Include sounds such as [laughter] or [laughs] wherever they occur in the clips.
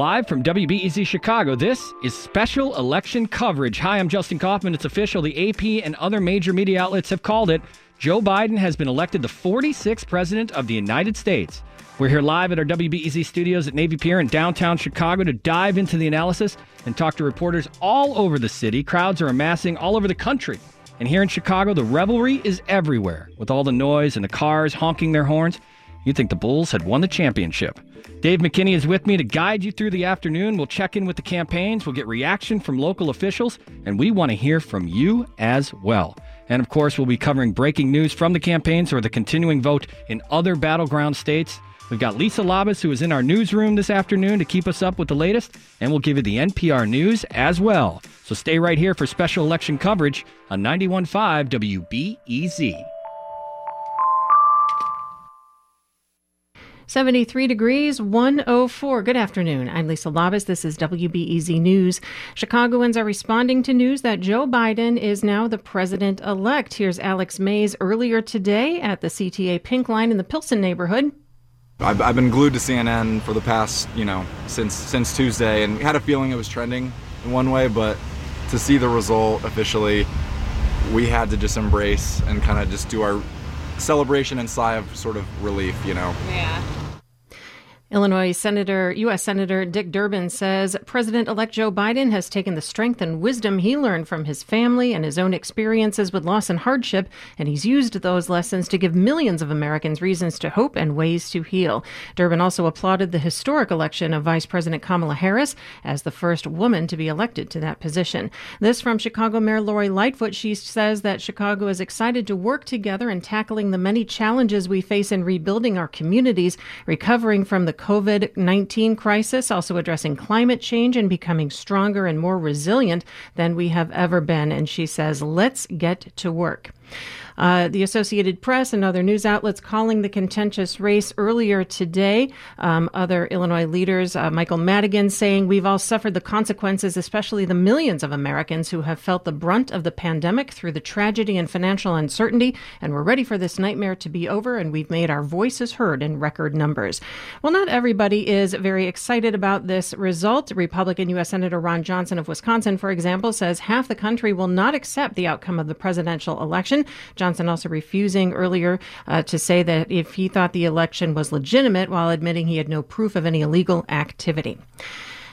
Live from WBEZ Chicago, this is special election coverage. Hi, I'm Justin Kaufman. It's official. The AP and other major media outlets have called it. Joe Biden has been elected the 46th President of the United States. We're here live at our WBEZ studios at Navy Pier in downtown Chicago to dive into the analysis and talk to reporters all over the city. Crowds are amassing all over the country. And here in Chicago, the revelry is everywhere. With all the noise and the cars honking their horns, you'd think the Bulls had won the championship. Dave McKinney is with me to guide you through the afternoon. We'll check in with the campaigns, we'll get reaction from local officials, and we want to hear from you as well. And of course, we'll be covering breaking news from the campaigns or the continuing vote in other battleground states. We've got Lisa Labuz, who is in our newsroom this afternoon to keep us up with the latest, and we'll give you the NPR news as well. So stay right here for special election coverage on 91.5 WBEZ. 73 degrees, 104. Good afternoon. I'm Lisa Labuz. This is WBEZ News. Chicagoans are responding to news that Joe Biden is now the president elect. Here's Alex Mays earlier today at the CTA Pink Line in the Pilsen neighborhood. I've, I've been glued to CNN for the past, you know, since since Tuesday, and we had a feeling it was trending in one way, but to see the result officially, we had to just embrace and kind of just do our celebration and sigh of sort of relief, you know. Yeah. Illinois Senator, U.S. Senator Dick Durbin says President elect Joe Biden has taken the strength and wisdom he learned from his family and his own experiences with loss and hardship, and he's used those lessons to give millions of Americans reasons to hope and ways to heal. Durbin also applauded the historic election of Vice President Kamala Harris as the first woman to be elected to that position. This from Chicago Mayor Lori Lightfoot. She says that Chicago is excited to work together in tackling the many challenges we face in rebuilding our communities, recovering from the COVID 19 crisis, also addressing climate change and becoming stronger and more resilient than we have ever been. And she says, let's get to work. Uh, the Associated Press and other news outlets calling the contentious race earlier today. Um, other Illinois leaders, uh, Michael Madigan, saying we've all suffered the consequences, especially the millions of Americans who have felt the brunt of the pandemic through the tragedy and financial uncertainty, and we're ready for this nightmare to be over, and we've made our voices heard in record numbers. Well, not everybody is very excited about this result. Republican U.S. Senator Ron Johnson of Wisconsin, for example, says half the country will not accept the outcome of the presidential election. Johnson also refusing earlier uh, to say that if he thought the election was legitimate while admitting he had no proof of any illegal activity.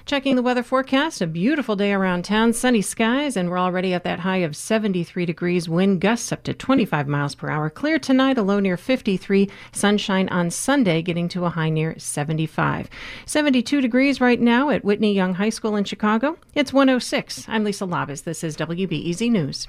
Checking the weather forecast, a beautiful day around town, sunny skies, and we're already at that high of 73 degrees, wind gusts up to 25 miles per hour. Clear tonight, a low near 53, sunshine on Sunday, getting to a high near 75. 72 degrees right now at Whitney Young High School in Chicago. It's 106. I'm Lisa Labuz. This is WBEZ News.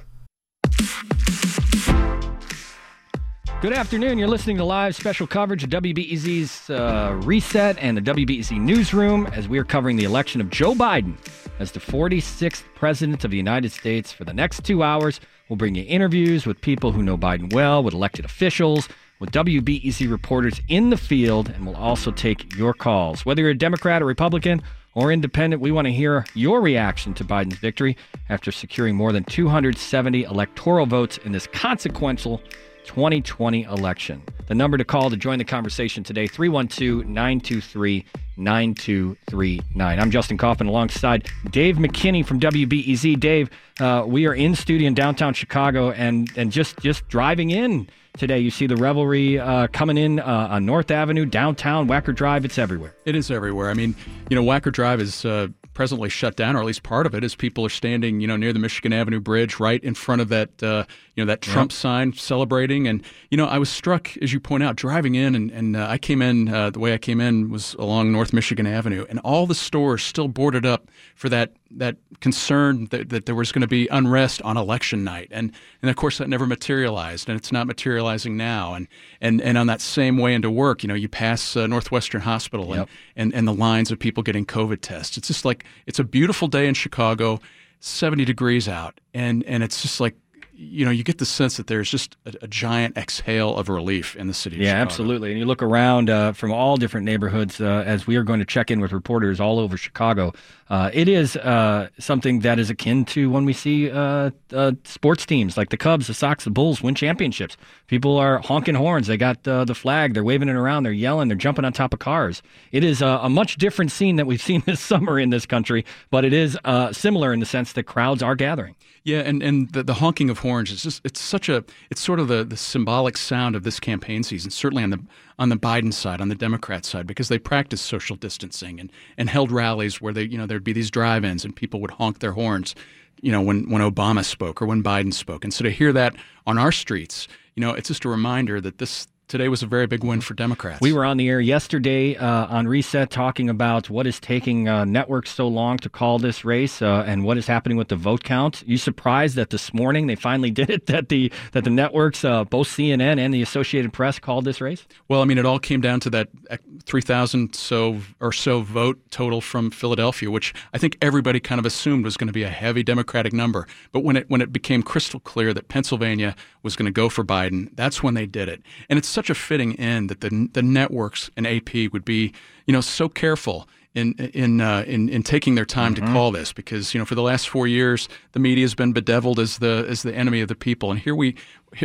Good afternoon. You're listening to live special coverage of WBEZ's uh, Reset and the WBEZ Newsroom as we are covering the election of Joe Biden as the 46th President of the United States. For the next two hours, we'll bring you interviews with people who know Biden well, with elected officials, with WBEZ reporters in the field, and we'll also take your calls. Whether you're a Democrat or Republican or independent, we want to hear your reaction to Biden's victory after securing more than 270 electoral votes in this consequential 2020 election. The number to call to join the conversation today 312 923 9239. I'm Justin Kaufman alongside Dave McKinney from WBEZ. Dave, uh, we are in studio in downtown Chicago and, and just, just driving in today. You see the revelry uh, coming in uh, on North Avenue, downtown, Wacker Drive. It's everywhere. It is everywhere. I mean, you know, Wacker Drive is uh, presently shut down, or at least part of it, as people are standing, you know, near the Michigan Avenue Bridge, right in front of that, uh, you know, that Trump yep. sign celebrating. And you know, I was struck, as you point out, driving in, and, and uh, I came in. Uh, the way I came in was along North Michigan Avenue, and all the stores still boarded up for that that concern that, that there was going to be unrest on election night, and and of course that never materialized, and it's not materializing now. And and and on that same way into work, you know, you pass uh, Northwestern Hospital, yep. and, and and the lines of people getting COVID tests. It's just like it's a beautiful day in Chicago, seventy degrees out, and and it's just like you know, you get the sense that there's just a, a giant exhale of relief in the city. yeah, Chicago. absolutely. And you look around uh, from all different neighborhoods uh, as we are going to check in with reporters all over Chicago. Uh, it is uh, something that is akin to when we see uh, uh, sports teams like the Cubs, the Sox, the Bulls win championships. People are honking horns. They got the flag. They're waving it around. They're yelling. They're jumping on top of cars. It is a, a much different scene that we've [laughs] seen this summer in this country, but it is similar in the sense that crowds are gathering. Yeah, and, and the, the honking of horns is just it's such a it's sort of the, the symbolic sound of this campaign season, certainly on the on the Biden side, on the Democrat side, because they practiced social distancing and, and held rallies where they you know there'd be these drive-ins and people would honk their horns, you know, when, when Obama spoke or when Biden spoke. And so to hear that on our streets, you know, it's just a reminder that this today was a very big win for Democrats. We were on the air yesterday uh, on Reset talking about what is taking uh, networks so long to call this race uh, and what is happening with the vote count. You surprised that this morning they finally [laughs] did it? That the that the networks, uh, both CNN and the Associated Press, called this race. Well, I mean, it all came down to that uh, three thousand so or so vote total from Philadelphia, which I think everybody kind of assumed was going to be a heavy Democratic number. But when it when it became crystal clear that Pennsylvania was going to go for Biden, that's when they did it. And it's such a fitting end that the the networks and AP would be, you know, so careful in in uh, in, in taking their time mm-hmm. to call this because you know for the last four years the media has been bedeviled as the as the enemy of the people, and here we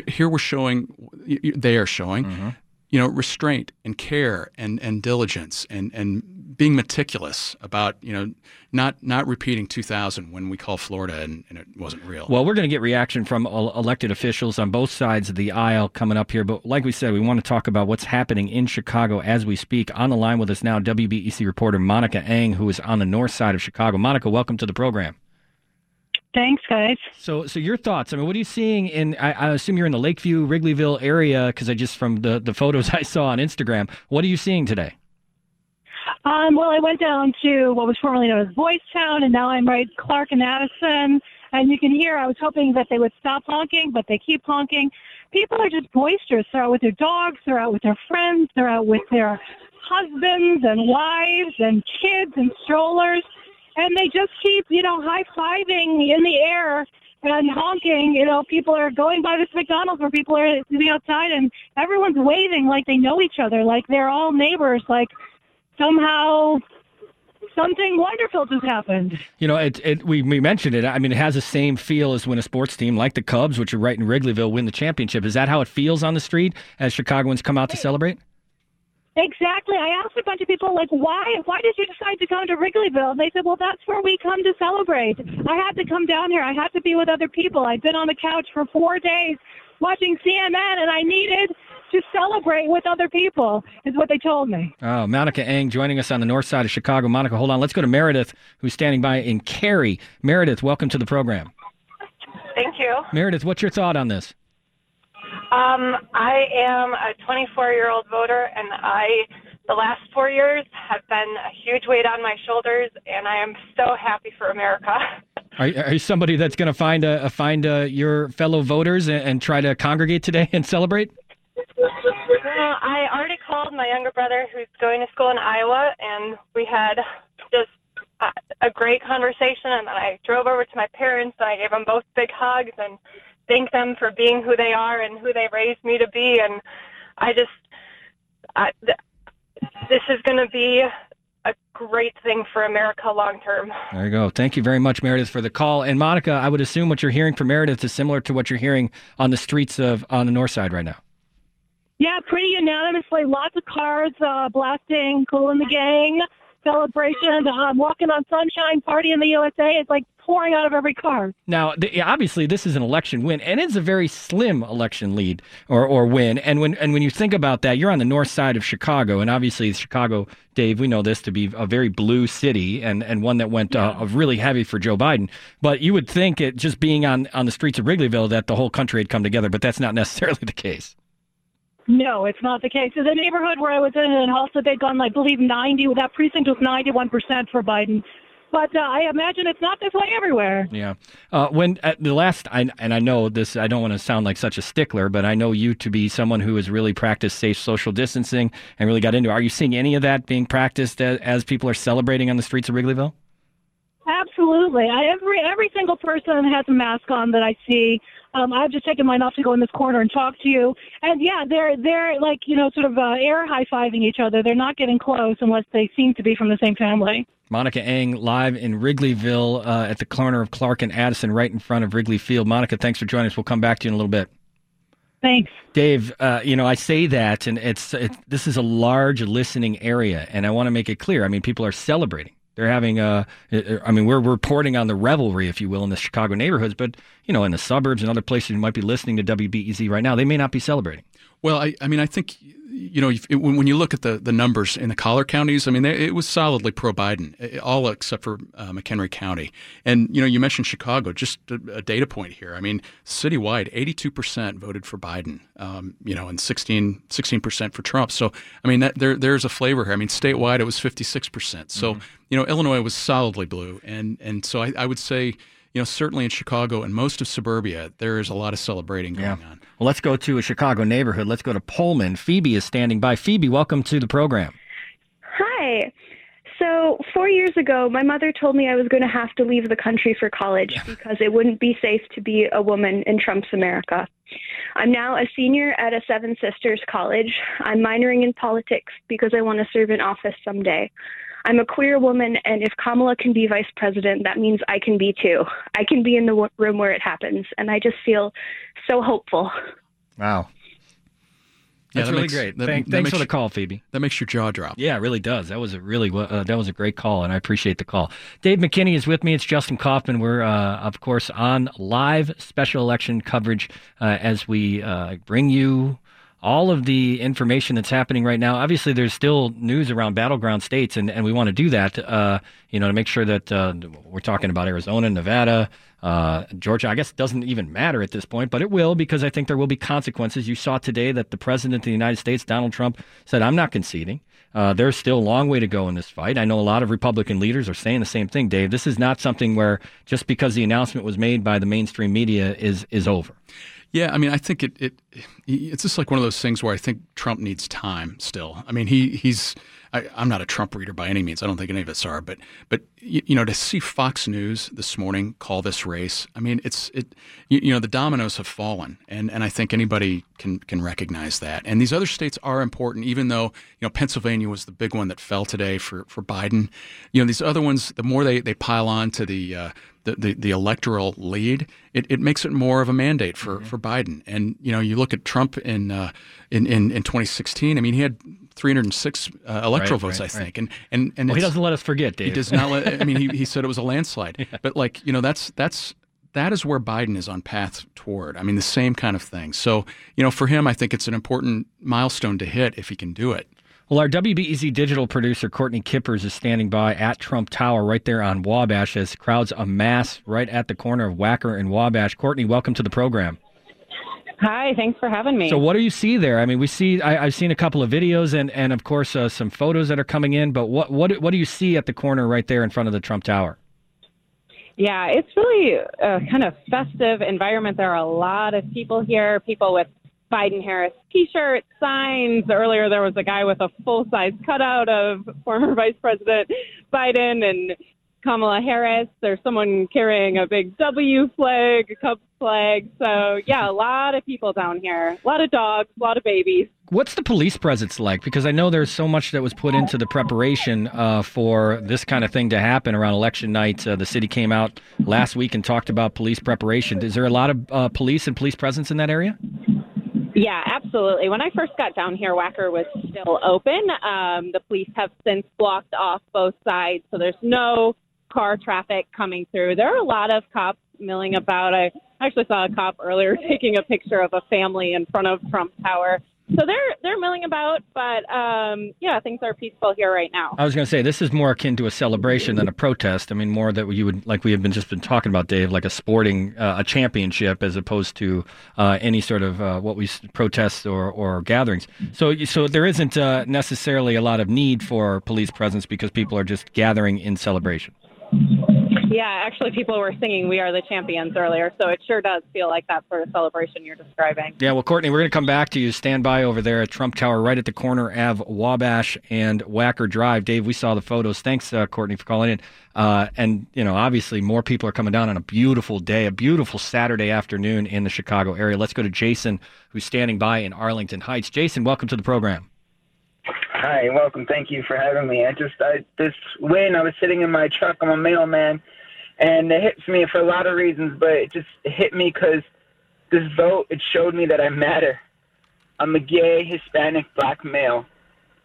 here we're showing they are showing. Mm-hmm. You know, restraint and care and, and diligence and, and being meticulous about you know not not repeating 2000 when we call Florida and, and it wasn't real. Well, we're going to get reaction from elected officials on both sides of the aisle coming up here, but like we said, we want to talk about what's happening in Chicago as we speak. On the line with us now, WBEZ reporter Monica Eng, who is on the north side of Chicago. Monica, welcome to the program. Thanks, guys. So, so your thoughts? I mean, what are you seeing in? I, I assume you're in the Lakeview, Wrigleyville area because I just from the the photos [laughs] I saw on Instagram. What are you seeing today? Um, well, I went down to what was formerly known as Boys Town, and now I'm right Clark and Addison. And you can hear, I was hoping that they would stop honking, but they keep honking. People are just boisterous. They're out with their dogs, they're out with their friends, they're out with their husbands and wives and kids and strollers. And they just keep, you know, high fiving in the air and honking. You know, people are going by this McDonald's where people are sitting outside and everyone's waving like they know each other, like they're all neighbors, like somehow something wonderful just happened. You know, it, it, we, we mentioned it. I mean, it has the same feel as when a sports team like the Cubs, which are right in Wrigleyville, win the championship. Is that how it feels on the street as Chicagoans come out to celebrate? Exactly. I asked a bunch of people, like, why why did you decide to come to Wrigleyville? And they said, well, that's where we come to celebrate. I had to come down here. I had to be with other people. I'd been on the couch for four days watching CNN, and I needed to celebrate with other people, is what they told me. Oh, Monica Eng joining us on the north side of Chicago. Monica, hold on. Let's go to Meredith, who's standing by in Cary. Meredith, welcome to the program. Thank you. Meredith, what's your thought on this? Um, I am a 24 year old voter, and I, the last four years, have been a huge weight on my shoulders, and I am so happy for America. [laughs] Are, are you somebody that's going to find a, find a, your fellow voters and, and try to congregate today and celebrate? Well, I already called my younger brother who's going to school in Iowa, and we had just a, great conversation. And then I drove over to my parents, and I gave them both big hugs and thanked them for being who they are and who they raised me to be. And I just, I, th- this is going to be a great thing for America long term. There you go. Thank you very much, Meredith, for the call. And Monica, I would assume what you're hearing from Meredith is similar to what you're hearing on the streets of on the north side right now. Yeah, pretty unanimously. Lots of cars uh, blasting, Kool and the Gang celebration, um, walking on sunshine, party in the USA. It's like pouring out of every car. Now, the, obviously, this is an election win, and it's a very slim election lead or, or win. And when and when you think about that, you're on the north side of Chicago, and obviously, Chicago, Dave, we know this to be a very blue city and, and one that went uh, yeah. uh, really heavy for Joe Biden. But you would think it just being on on the streets of Wrigleyville that the whole country had come together, but that's not necessarily the case. No, it's not the case. In the neighborhood where I was in, they'd gone, I believe, 90. That precinct was 91% for Biden. But uh, I imagine it's not this way everywhere. Yeah. Uh, when at the last, I, and I know this, I don't want to sound like such a stickler, but I know you to be someone who has really practiced safe social distancing and really got into. It. Are you seeing any of that being practiced as, as people are celebrating on the streets of Wrigleyville? Absolutely. I, every every single person has a mask on that I see. Um, I've just taken mine off to go in this corner and talk to you. And yeah, they're they're like you know sort of uh, air high fiving each other. They're not getting close unless they seem to be from the same family. Monica Eng live in Wrigleyville uh, at the corner of Clark and Addison, right in front of Wrigley Field. Monica, thanks for joining us. We'll come back to you in a little bit. Thanks. Dave, uh, you know, I say that, and it's, it's this is a large listening area, and I want to make it clear. I mean, people are celebrating. They're having a, uh, I mean, we're reporting on the revelry, if you will, in the Chicago neighborhoods, but, you know, in the suburbs and other places you might be listening to WBEZ right now, they may not be celebrating. Well, I, I mean, I think you know, if, when you look at the, the numbers in the collar counties, I mean, they, it was solidly pro Biden, eh, all except for uh, McHenry County. And, you know, you mentioned Chicago, just a, a data point here. I mean, citywide, 82% voted for Biden, um, you know, and 16, 16% for Trump. So, I mean, that, there, there's a flavor here. I mean, statewide, it was 56%. So, mm-hmm. you know, Illinois was solidly blue. And, and so I, I would say, you know, certainly in Chicago and most of suburbia, there is a lot of celebrating going yeah. on. Well, let's go to a Chicago neighborhood. Let's go to Pullman. Phoebe is standing by. Phoebe, welcome to the program. Hi. So, four years ago, my mother told me I was going to have to leave the country for college because it wouldn't be safe to be a woman in Trump's America. I'm now a senior at a Seven Sisters college. I'm minoring in politics because I want to serve in office someday. I'm a queer woman, and if Kamala can be vice president, that means I can be too. I can be in the room where it happens, and I just feel so hopeful. Wow. That's yeah, that really makes, great. That, Thank, that thanks for the call, Phoebe. That makes your jaw drop. Yeah, it really does. That was a really uh, that was a great call, and I appreciate the call. Dave McKinney is with me. It's Justin Kaufman. We're uh, of course on live special election coverage uh, as we uh, bring you all of the information that's happening right now. Obviously, there's still news around battleground states, and, and we want to do that, uh, you know, to make sure that uh, we're talking about Arizona, Nevada, uh, Georgia. I guess it doesn't even matter at this point, but it will because I think there will be consequences. You saw today that the president of the United States, Donald Trump, said, I'm not conceding. Uh, there's still a long way to go in this fight. I know a lot of Republican leaders are saying the same thing, Dave. This is not something where just because the announcement was made by the mainstream media is is over. Yeah, I mean, I think it, it it's just like one of those things where I think Trump needs time still. I mean, he he's I, am not a Trump reader by any means. I don't think any of us are, but but you, you, know to see Fox News this morning call this race, I mean, it's it you, you, know the dominoes have fallen, and and I think anybody can can recognize that. And these other states are important, even though you know Pennsylvania was the big one that fell today for for Biden. You know these other ones, the more they they pile on to the uh, the, the, the, electoral lead, it, it makes it more of a mandate for, mm-hmm. for Biden. And you know, you look at Trump in, uh, in, in in 2016. I mean, he had 306 uh, electoral right, votes, right, I think. Right. And and and well, he doesn't let us forget, Dave. He does not let. I mean, he, [laughs] he said it was a landslide. yeah. But like you know, that's that's that is where Biden is on path toward. I mean, the same kind of thing. So you know, for him, I think it's an important milestone to hit if he can do it. Well, our WBEZ digital producer, Courtney Kueppers, is standing by at Trump Tower right there on Wabash as crowds amass right at the corner of Wacker and Wabash. Courtney, welcome to the program. Hi, thanks for having me. So, what do you see there? I mean, we see I, have seen a couple of videos and, and of course uh, some photos that are coming in. But what what what do you see at the corner right there in front of the Trump Tower? Yeah, it's really a kind of festive environment. There are a lot of people here, people with Biden Harris t shirts, signs. Earlier, there was a guy with a full size cutout of former [laughs] Vice President Biden and Kamala Harris. There's someone carrying a big W flag, a flag. So, yeah, a lot of people down here, a lot of dogs, a lot of babies. What's the police presence like? Because I know there's so much that was put into the preparation uh, for this kind of thing to happen around election night. Uh, the city came out last week and talked about police preparation. Is there a lot of uh, police and police presence in that area? Yeah, absolutely. When I first got down here, Wacker was still open. Um, the police have since blocked off both sides, so there's no car traffic coming through. There are a lot of cops milling about. I actually saw a cop earlier [laughs] taking a picture of a family in front of Trump Tower so they're they're milling about, but um, yeah, things are peaceful here right now. I was going to say this is more akin to a celebration than a protest. I mean, more that you would like we have been just been talking about, Dave, like a sporting uh, a championship as opposed to uh, any sort of uh, what we protests or, or gatherings. So so there isn't uh, necessarily a lot of need for police presence because people are just gathering in celebration. Yeah, actually, people were singing "We Are the Champions" earlier, so it sure does feel like that sort of celebration you're describing. Yeah, well, Courtney, we're going to come back to you. Stand by over there at Trump Tower, right at the corner of Wabash and Wacker Drive. Dave, we saw the photos. Thanks, uh, Courtney, for calling in. Uh, and you know, obviously, more people are coming down on a beautiful day, a beautiful Saturday afternoon in the Chicago area. Let's go to Jason, who's standing by in Arlington Heights. Jason, welcome to the program. Hi, welcome. Thank you for having me. I just, I, this win, I was sitting in my truck. I'm a mailman, and it hits me for a lot of reasons, but it just hit me because this vote, it showed me that I matter. I'm a gay, Hispanic, black male.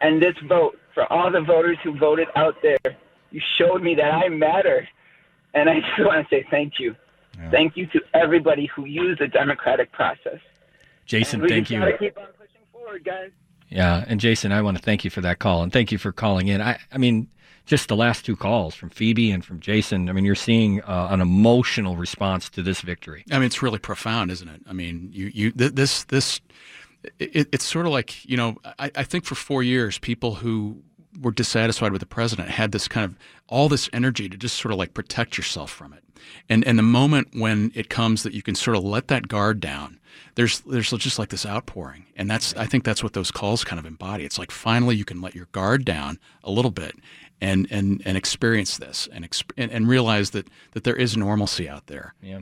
And this vote, for all the voters who voted out there, you showed me that I matter. And I [laughs] just want to say thank you. Yeah. Thank you to everybody who used the democratic process. Jason, thank you. keep on pushing forward, guys. Yeah, and Jason, I want to thank you for that call and thank you for calling in. I, I mean, just the last two calls from Phoebe and from Jason. I mean, you're seeing uh, an emotional response to this victory. I mean, it's really profound, isn't it? I mean, you, you, this, this, it, it's sort of like you know. I, I think for four years, people who were dissatisfied with the president had this kind of all this energy to just sort of like protect yourself from it. And and the moment when it comes that you can sort of let that guard down, there's there's just like this outpouring, and that's I think that's what those calls kind of embody. It's like finally you can let your guard down a little bit and and and experience this and and, and realize that that there is normalcy out there. Yeah.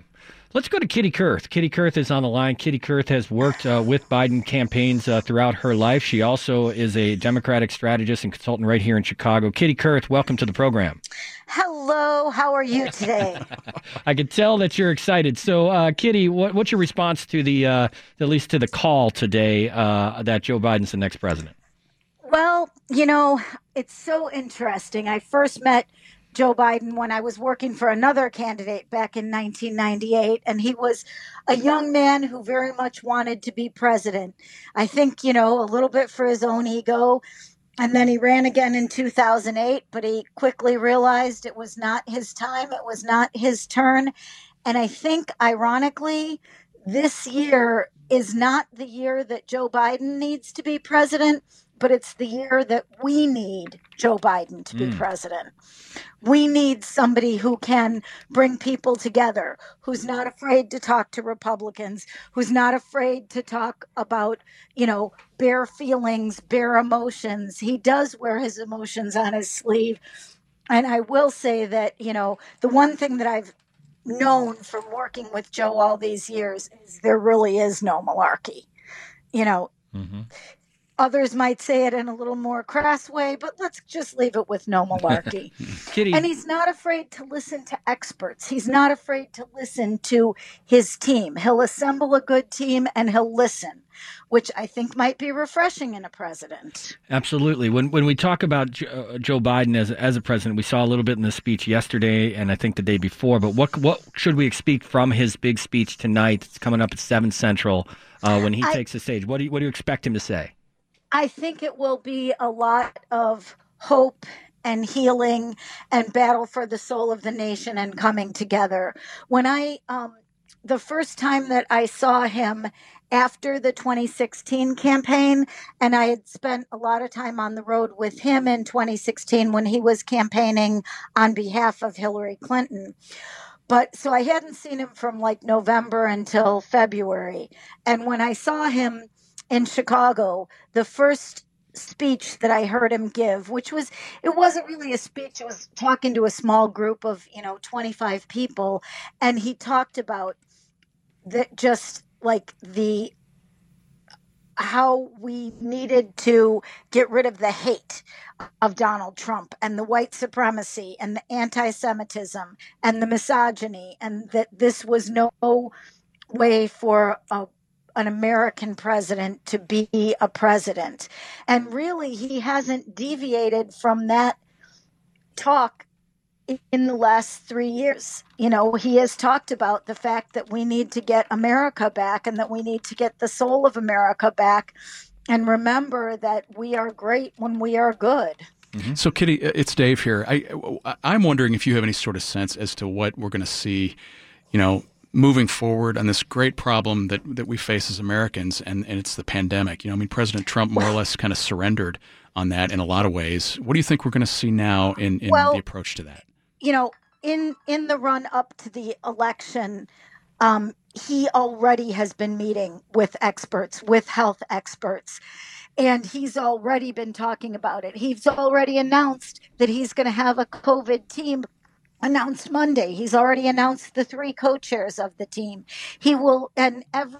Let's go to Kitty Kurth. Kitty Kurth is on the line. Kitty Kurth has worked uh, with Biden campaigns uh, throughout her life. She also is a Democratic strategist and consultant right here in Chicago. Kitty Kurth, welcome to the program. Hello, how are you today? [laughs] I can tell that you're excited. So, uh, Kitty, what, what's your response to the, uh, at least to the call today uh, that Joe Biden's the next president? Well, you know, it's so interesting. I first met Joe Biden when I was working for another candidate back in 1998. And he was a young man who very much wanted to be president. I think, you know, a little bit for his own ego. And then he ran again in 2008, but he quickly realized it was not his time, it was not his turn. And I think, ironically, this year is not the year that Joe Biden needs to be president but it's the year that we need Joe Biden to be mm. president. We need somebody who can bring people together, who's not afraid to talk to Republicans, who's not afraid to talk about, you know, bare feelings, bare emotions. He does wear his emotions on his sleeve. And I will say that, you know, the one thing that I've known from working with Joe all these years is there really is no malarkey. You know, mm-hmm. Others might say it in a little more crass way, but let's just leave it with no malarkey. [laughs] Kitty. And he's not afraid to listen to experts. He's not afraid to listen to his team. He'll assemble a good team and he'll listen, which I think might be refreshing in a president. Absolutely. When when we talk about uh, Joe Biden as as a president, we saw a little bit in the speech yesterday and I think the day before. But what what should we expect from his big speech tonight? It's coming up at seven central uh, when he I, takes the stage. What do you, what do you expect him to say? I think it will be a lot of hope and healing and battle for the soul of the nation and coming together. When I, um, the first time that I saw him after the 2016 campaign, and I had spent a lot of time on the road with him in 2016 when he was campaigning on behalf of Hillary Clinton. But so I hadn't seen him from like November until February. And when I saw him in Chicago, the first speech that I heard him give, which was it wasn't really a speech, it was talking to a small group of, you know, 25 people and he talked about that just like the how we needed to get rid of the hate of Donald Trump and the white supremacy and the anti Semitism and the misogyny, and that this was no way for a an American president to be a president. And really, he hasn't deviated from that talk in the last three years. You know, he has talked about the fact that we need to get America back and that we need to get the soul of America back. And remember that we are great when we are good. Mm-hmm. So, Kitty, it's Dave here. I, I'm wondering if you have any sort of sense as to what we're going to see, you know, moving forward on this great problem that, that we face as Americans, and, and it's the pandemic. You know, I mean, President Trump more or less kind of surrendered on that in a lot of ways. What do you think we're going to see now in, in well, the approach to that? You know, in in the run up to the election, um, he already has been meeting with experts, with health experts, and he's already been talking about it. He's already announced that he's going to have a COVID team announced Monday. He's already announced the three co chairs of the team. He will, and every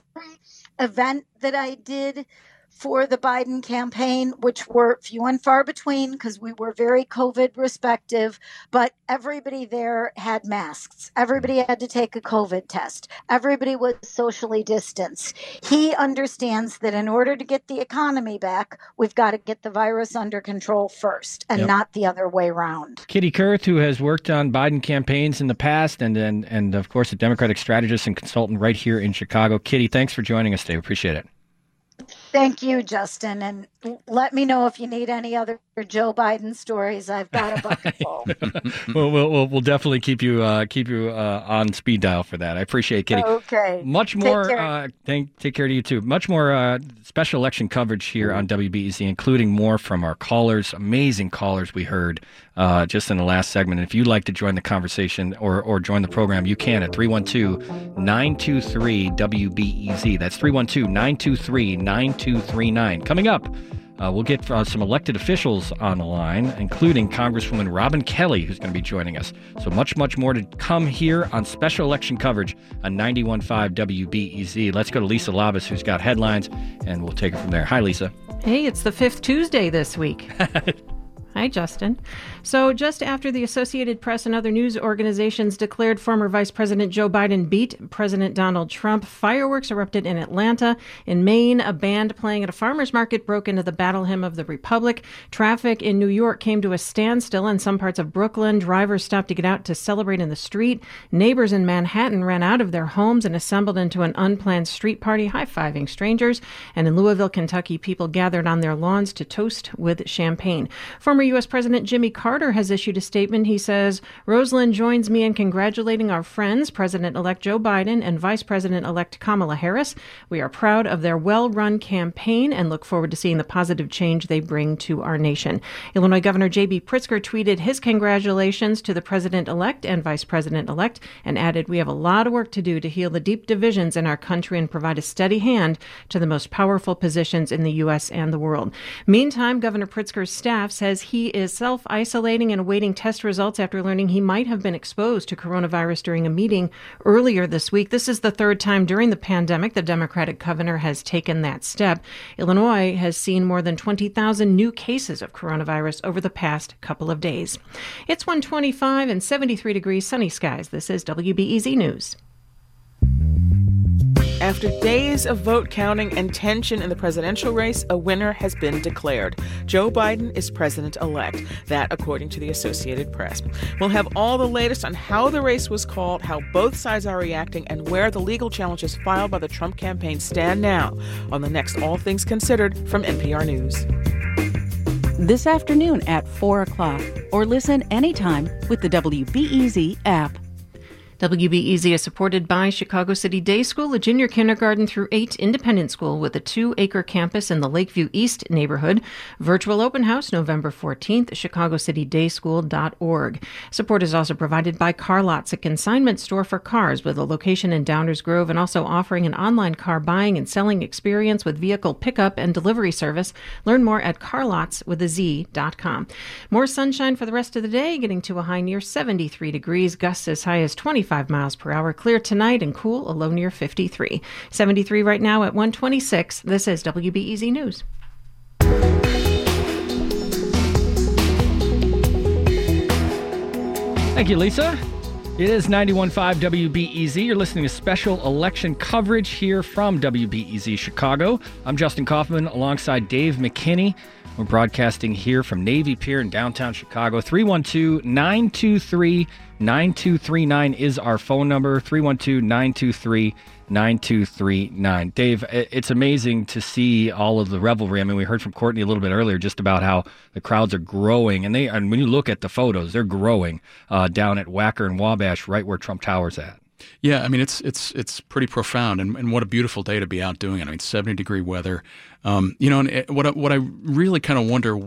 event that I did for the Biden campaign, which were few and far between because we were very COVID respective, but everybody there had masks. Everybody had to take a COVID test. Everybody was socially distanced. He understands that in order to get the economy back, we've got to get the virus under control first and yep. not the other way around. Kitty Kurth, who has worked on Biden campaigns in the past and, and, and of course, a Democratic strategist and consultant right here in Chicago. Kitty, thanks for joining us today. Appreciate it. Thank you, Justin. And let me know if you need any other Joe Biden stories. I've got a bucket [laughs] full. well, we'll, we'll, definitely keep you uh, keep you uh, on speed dial for that. I appreciate it, Kitty. Okay. Much more. Take care, uh, take, take care to you too. Much more uh, special election coverage here on WBEZ, including more from our callers. Amazing callers we heard uh, just in the last segment. And if you'd like to join the conversation or or join the program, you can at 312-923 WBEZ. That's 312-923 9239. Coming up. Uh, we'll get uh, some elected officials on the line, including Congresswoman Robin Kelly, who's going to be joining us. So much, much more to come here on special election coverage on 91.5 WBEZ. Let's go to Lisa Labuz, who's got headlines, and we'll take it from there. Hi, Lisa. Hey, it's the fifth Tuesday this week. [laughs] Hi, Justin. So, just after the Associated Press and other news organizations declared former Vice President Joe Biden beat President Donald Trump, fireworks erupted in Atlanta. In Maine, a band playing at a farmer's market broke into the battle hymn of the Republic. Traffic in New York came to a standstill in some parts of Brooklyn. Drivers stopped to get out to celebrate in the street. Neighbors in Manhattan ran out of their homes and assembled into an unplanned street party, high fiving strangers. And in Louisville, Kentucky, people gathered on their lawns to toast with champagne. Former U.S. President Jimmy Carter has issued a statement. He says, Rosalynn joins me in congratulating our friends, President elect Joe Biden and Vice President elect Kamala Harris. We are proud of their well run campaign and look forward to seeing the positive change they bring to our nation. Illinois Governor J.B. Pritzker tweeted his congratulations to the President elect and Vice President elect and added, We have a lot of work to do to heal the deep divisions in our country and provide a steady hand to the most powerful positions in the U.S. and the world. Meantime, Governor Pritzker's staff says he he is self isolating and awaiting test results after learning he might have been exposed to coronavirus during a meeting earlier this week. This is the third time during the pandemic the Democratic governor has taken that step. Illinois has seen more than 20,000 new cases of coronavirus over the past couple of days. It's 125 and 73 degrees sunny skies. This is WBEZ News. After days of vote counting and tension in the presidential race, a winner has been declared. Joe Biden is president elect. That, according to the Associated Press. We'll have all the latest on how the race was called, how both sides are reacting, and where the legal challenges filed by the Trump campaign stand now on the next All Things Considered from NPR News. This afternoon at 4 o'clock, or listen anytime with the WBEZ app. WBEZ is supported by Chicago City Day School, a junior kindergarten through 8 independent school with a 2-acre campus in the Lakeview East neighborhood. Virtual open house November 14th, chicagocitydayschool.org. Support is also provided by Car Lots, a consignment store for cars with a location in Downers Grove and also offering an online car buying and selling experience with vehicle pickup and delivery service. Learn more at carlotswithaz.com. More sunshine for the rest of the day, getting to a high near 73 degrees, gusts as high as 20 25 miles per hour. Clear tonight and cool, a low near 53. 73 right now at 126. This is WBEZ News. Thank you, Lisa. It is 91.5 WBEZ. You're listening to special election coverage here from WBEZ Chicago. I'm Justin Kaufman alongside Dave McKinney. We're broadcasting here from Navy Pier in downtown Chicago. 312 923 9239 is our phone number 312 923 9239. Dave, it's amazing to see all of the revelry. I mean, we heard from Courtney a little bit earlier just about how the crowds are growing, and they and when you look at the photos, they're growing uh, down at Wacker and Wabash, right where Trump Tower's at. Yeah, I mean it's it's it's pretty profound, and, and what a beautiful day to be out doing it. I mean, seventy degree weather. Um, you know, and it, what I, what I really kind of wonder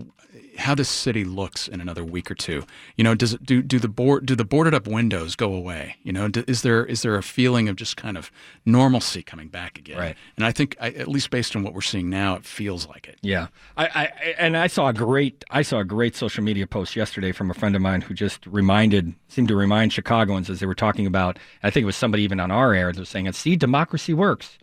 how this city looks in another week or two. You know, does it do do the board do the boarded up windows go away? You know, do, is there is there a feeling of just kind of normalcy coming back again? Right. And I think, I, at least based on what we're seeing now, it feels like it. Yeah, I, I and I saw a great I saw a great social media post yesterday from a friend of mine who just reminded seemed to remind Chicagoans as they were talking about. I think it was somebody even on our air that was saying, "See, democracy works."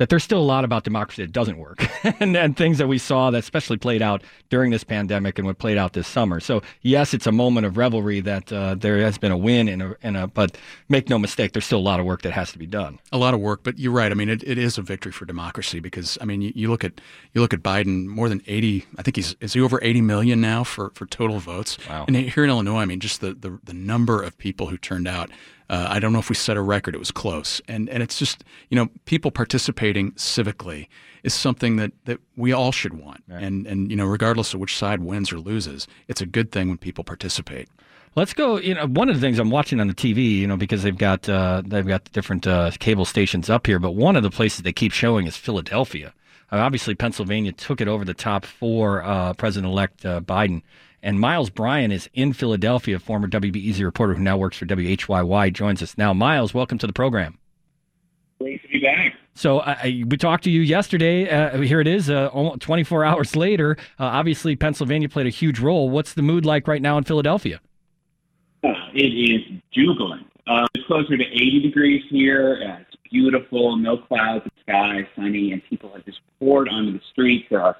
That there's still a lot about democracy that doesn't work [laughs] and, and things that we saw that especially played out during this pandemic and what played out this summer. So yes, it's a moment of revelry that uh, there has been a win in a, in a, but make no mistake, there's still a lot of work that has to be done. A lot of work, but you're right. I mean, it, it is a victory for democracy because I mean, you, you look at you look at Biden, more than 80. I think he's is he over 80 million now for for total votes. Wow. And here in Illinois, I mean, just the the, the number of people who turned out. Uh, I don't know if we set a record. It was close, and and it's just you know people participating civically is something that, that we all should want, right. and and you know regardless of which side wins or loses, it's a good thing when people participate. Let's go. You know, one of the things I'm watching on the TV, you know, because they've got uh, they've got different uh, cable stations up here, but one of the places they keep showing is Philadelphia. Uh, obviously, Pennsylvania took it over the top for uh, President-elect uh, Biden. And Miles Bryan is in Philadelphia, former WBEZ reporter who now works for WHYY, joins us now. Miles, welcome to the program. Great to be back. So uh, we talked to you yesterday. Uh, here it is, uh, 24 [laughs] hours later. Uh, obviously, Pennsylvania played a huge role. What's the mood like right now in Philadelphia? Uh, it is jubilant. Uh, it's closer to 80 degrees here. it's beautiful, no clouds, in the sky, sunny, and people have just poured onto the streets. There are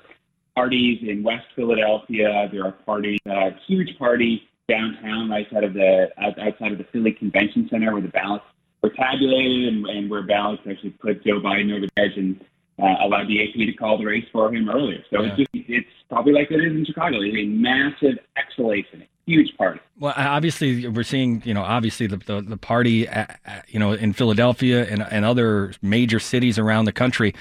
parties in West Philadelphia. There are parties, uh, huge party downtown, right outside of the outside of the Philly Convention Center, where the ballots were tabulated and, and where ballots actually put Joe Biden over the edge and uh, allowed the AP to call the race for him earlier. So yeah. it's just it's probably like it is in Chicago. It's a massive exhalation, a huge party. Well, obviously we're seeing, you know, obviously the the, the party, at, you know, in Philadelphia and and other major cities around the country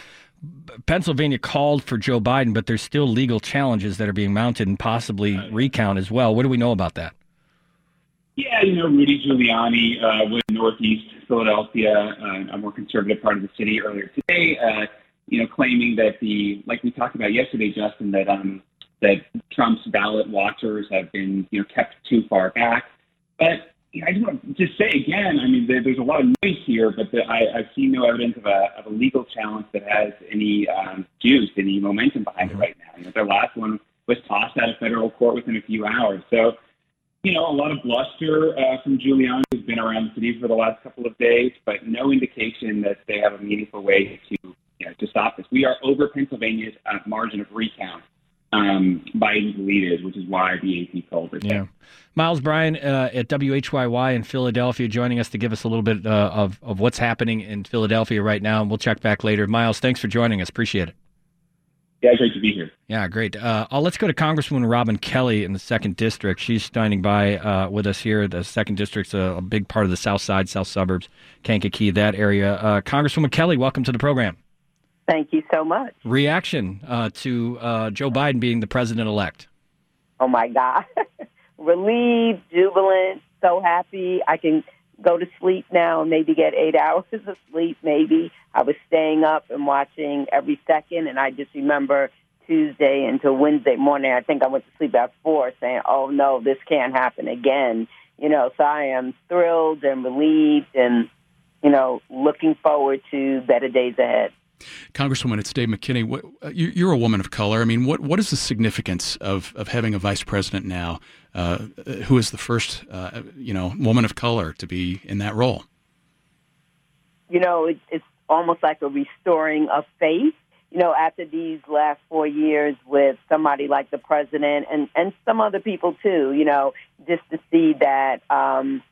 Pennsylvania called for Joe Biden, but there's still legal challenges that are being mounted and possibly recount as well. What do we know about that? Yeah, you know, Rudy Giuliani uh, was in Northeast Philadelphia, uh, a more conservative part of the city earlier today. Uh, you know, claiming that the like we talked about yesterday, Justin, that um, that Trump's ballot watchers have been you know kept too far back. But I just want to just say again, I mean, there, there's a lot of noise here, but the, I, I've seen no evidence of a, of a legal challenge that has any um, juice, any momentum behind mm-hmm. it right now. You know, their last one was tossed out of federal court within a few hours. So, you know, a lot of bluster uh, from Giuliani, who's been around the city for the last couple of days, but no indication that they have a meaningful way to you know, to stop this. We are over Pennsylvania's uh, margin of recount um, Biden's lead is, which is why the AP called it. Yeah. Miles Bryan uh, at WHYY in Philadelphia joining us to give us a little bit uh, of, of what's happening in Philadelphia right now. And we'll check back later. Miles, thanks for joining us. Appreciate it. Yeah, great to be here. Yeah, great. Uh, uh let's go to Congresswoman Robin Kelly in the second district. She's standing by uh, with us here. The second district's a, a, big part of the South Side, South Suburbs, Kankakee, that area. Uh, Congresswoman Kelly, welcome to the program. Thank you so much. Reaction uh, to uh, Joe Biden being the president elect. Oh my God. [laughs] Relieved, jubilant, so happy. I can go to sleep now and maybe get eight [laughs] hours of sleep, maybe. I was staying up and watching every second, and I just remember Tuesday until Wednesday morning. I think I went to sleep at four saying, oh no, this can't happen again. You know, so I am thrilled and relieved and, you know, looking forward to better days ahead. Congresswoman, it's Dave McKinney. What, uh, you're a woman of color. I mean, what what is the significance of, of having a vice president now uh, who is the first, uh, you know, woman of color to be in that role? You know, it, it's almost like a restoring of faith. You know, after these last four years with somebody like the president and and some other people too. You know, just to see that. Um,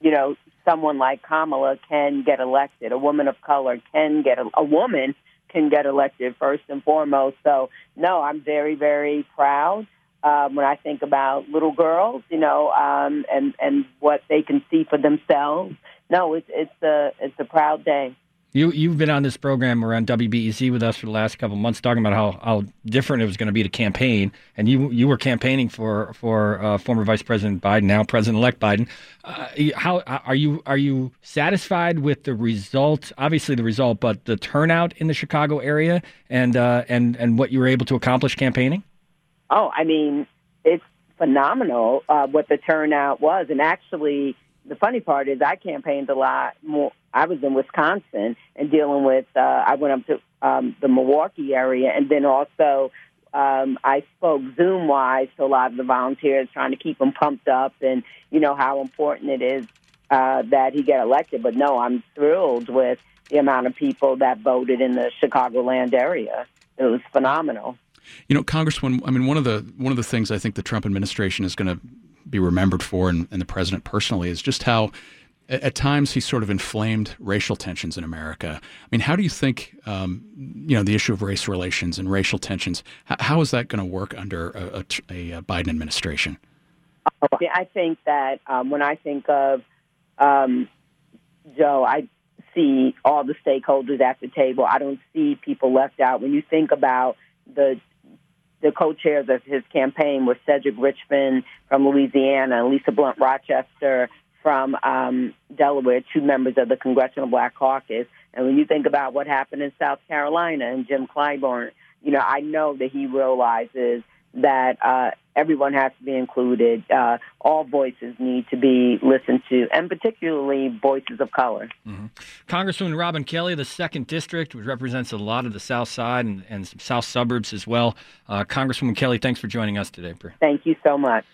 you know, someone like Kamala can get elected. A woman of color can get a, a woman can get elected first and foremost. So no, I'm very very proud um, when I think about little girls, you know, um, and and what they can see for themselves. No, it's it's a it's a proud day. You you've been on this program around WBEZ with us for the last couple months, talking about how, how different it was going to be to campaign, and you you were campaigning for for uh, former Vice President Biden, now President elect Biden. Uh, how are you are you satisfied with the result? Obviously, the result, but the turnout in the Chicago area and uh, and and what you were able to accomplish campaigning. Oh, I mean, it's phenomenal uh, what the turnout was. And actually, the funny part is I campaigned a lot more. I was in Wisconsin and dealing with. Uh, I went up to um, the Milwaukee area, and then also um, I spoke Zoom wise to a lot of the volunteers, trying to keep them pumped up, and you know how important it is uh, that he get elected. But no, I'm thrilled with the amount of people that voted in the Chicagoland area. It was phenomenal. You know, Congressman. I mean, one of the one of the things I think the Trump administration is going to be remembered for, and, and the president personally, is just how at times he sort of inflamed racial tensions in America. I mean, how do you think, um, you know, the issue of race relations and racial tensions, how, how is that going to work under a, a, a, Biden administration? I think that um, when I think of um, Joe, I see all the stakeholders at the table. I don't see people left out. When you think about the the co-chairs of his campaign were Cedric Richmond from Louisiana and Lisa Blunt Rochester from um, Delaware, two members of the Congressional Black Caucus. And when you think about what happened in South Carolina and Jim Clyburn, you know, I know that he realizes that uh, everyone has to be included. Uh, all voices need to be listened to, and particularly voices of color. Mm-hmm. Congresswoman Robin Kelly, the second district, which represents a lot of the South Side and, and some South suburbs as well. Uh, Congresswoman Kelly, thanks for joining us today. Thank you so much.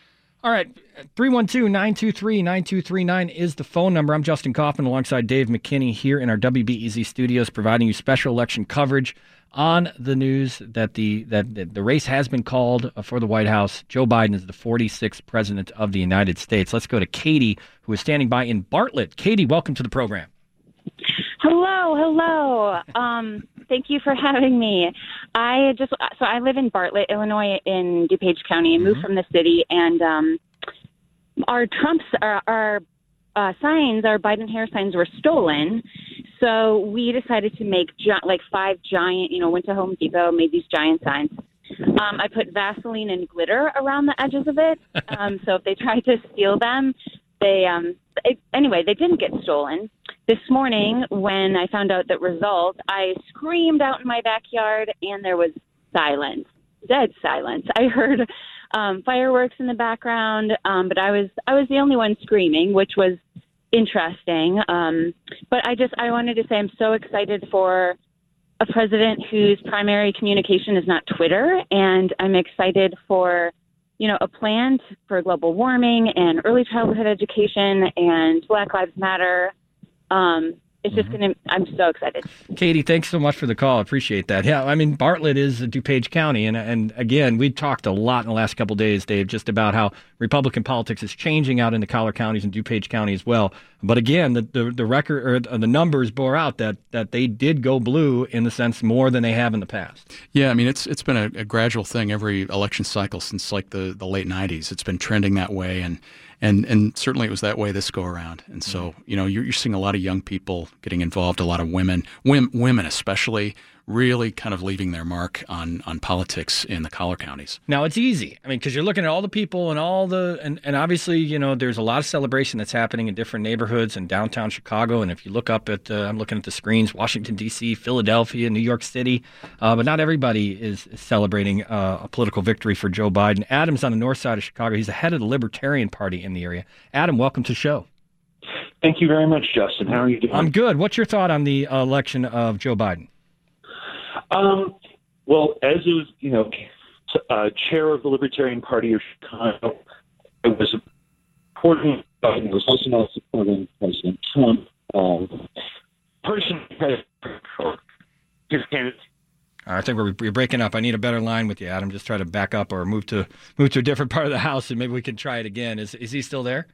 All right, 312 923 9239 is the phone number. I'm Justin Kaufman alongside Dave McKinney here in our WBEZ studios, providing you special election coverage on the news that the that, that the race has been called for the White House. Joe Biden is the 46th president of the United States. Let's go to Katie, who is standing by in Bartlett. Katie, welcome to the program. Hello, hello. Um, thank you for having me. I just so I live in Bartlett, Illinois, in DuPage County, and mm-hmm. moved from the city. And um, our Trump's our, our uh, signs, our Biden hair signs, were stolen. So we decided to make gi- like five giant. You know, went to Home Depot, made these giant signs. Um, I put Vaseline and glitter around the edges of it. [laughs] Um, so if they tried to steal them, they um, it, anyway they didn't get stolen this morning, when I found out that result, I screamed out in my backyard and there was silence, dead silence. I heard um, fireworks in the background, um, but I was I was the only one screaming, which was interesting. Um, but I just I wanted to say I'm so excited for a president whose primary communication is not Twitter, and I'm excited for you know a plan for global warming and early childhood education and Black Lives Matter um, it's just mm-hmm. going to, I'm so excited. Katie, thanks so much for the call. Appreciate that. Yeah, I mean, Bartlett is DuPage County. And, and again, we talked a lot in the last couple days, Dave, just about how Republican politics is changing out in the collar counties and DuPage County as well. But again, the, the, the record or the numbers bore out that, that they did go blue in the sense more than they have in the past. Yeah, I mean, it's it's been a, a gradual thing every election cycle since like the, the late 90s. It's been trending that way. And and and certainly it was that way this go around. And so mm-hmm. you know you're, you're seeing a lot of young people getting involved, a lot of women, women, women especially really kind of leaving their mark on on politics in the collar counties. Now it's easy. I mean, because you're looking at all the people and all the and, and obviously you know there's a lot of celebration that's happening in different neighborhoods in downtown Chicago. And if you look up at uh, I'm looking at the screens, Washington D.C., Philadelphia, New York City, uh, but not everybody is celebrating uh, a political victory for Joe Biden. Adam's on the north side of Chicago. He's the head of the Libertarian Party in the area. Adam, welcome to the show. Thank you very much, Justin. How are you doing? I'm good. What's your thought on the election of Joe Biden? Um, well, as was, you know, uh, chair of the Libertarian Party of Chicago, I was supporting Biden, was also not supporting President Trump. Um, personally, his candidacy I think we're, we're breaking up. I need a better line with you, Adam. Just try to back up or move to move to a different part of the house, and maybe we can try it again. Is is he still there?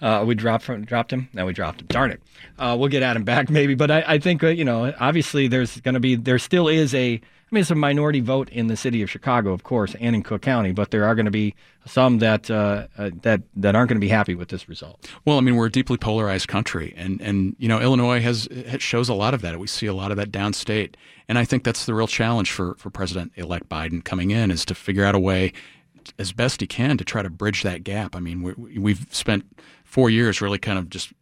Uh, we dropped from, dropped him. No, we dropped him. Darn it. Uh, we'll get Adam back [laughs] maybe, but I, I think uh, you know obviously there's going to be there still is a I mean, it's a minority vote in the city of Chicago, of course, and in Cook County, but there are going to be some that uh, uh, that that aren't going to be happy with this result. Well, I mean, we're a deeply polarized country, and and you know, Illinois has shows a lot of that. We see a lot of that downstate, and I think that's the real challenge for for President-elect Biden coming in is to figure out a way as best he can to try to bridge that gap. I mean, we, we've spent four years really kind of just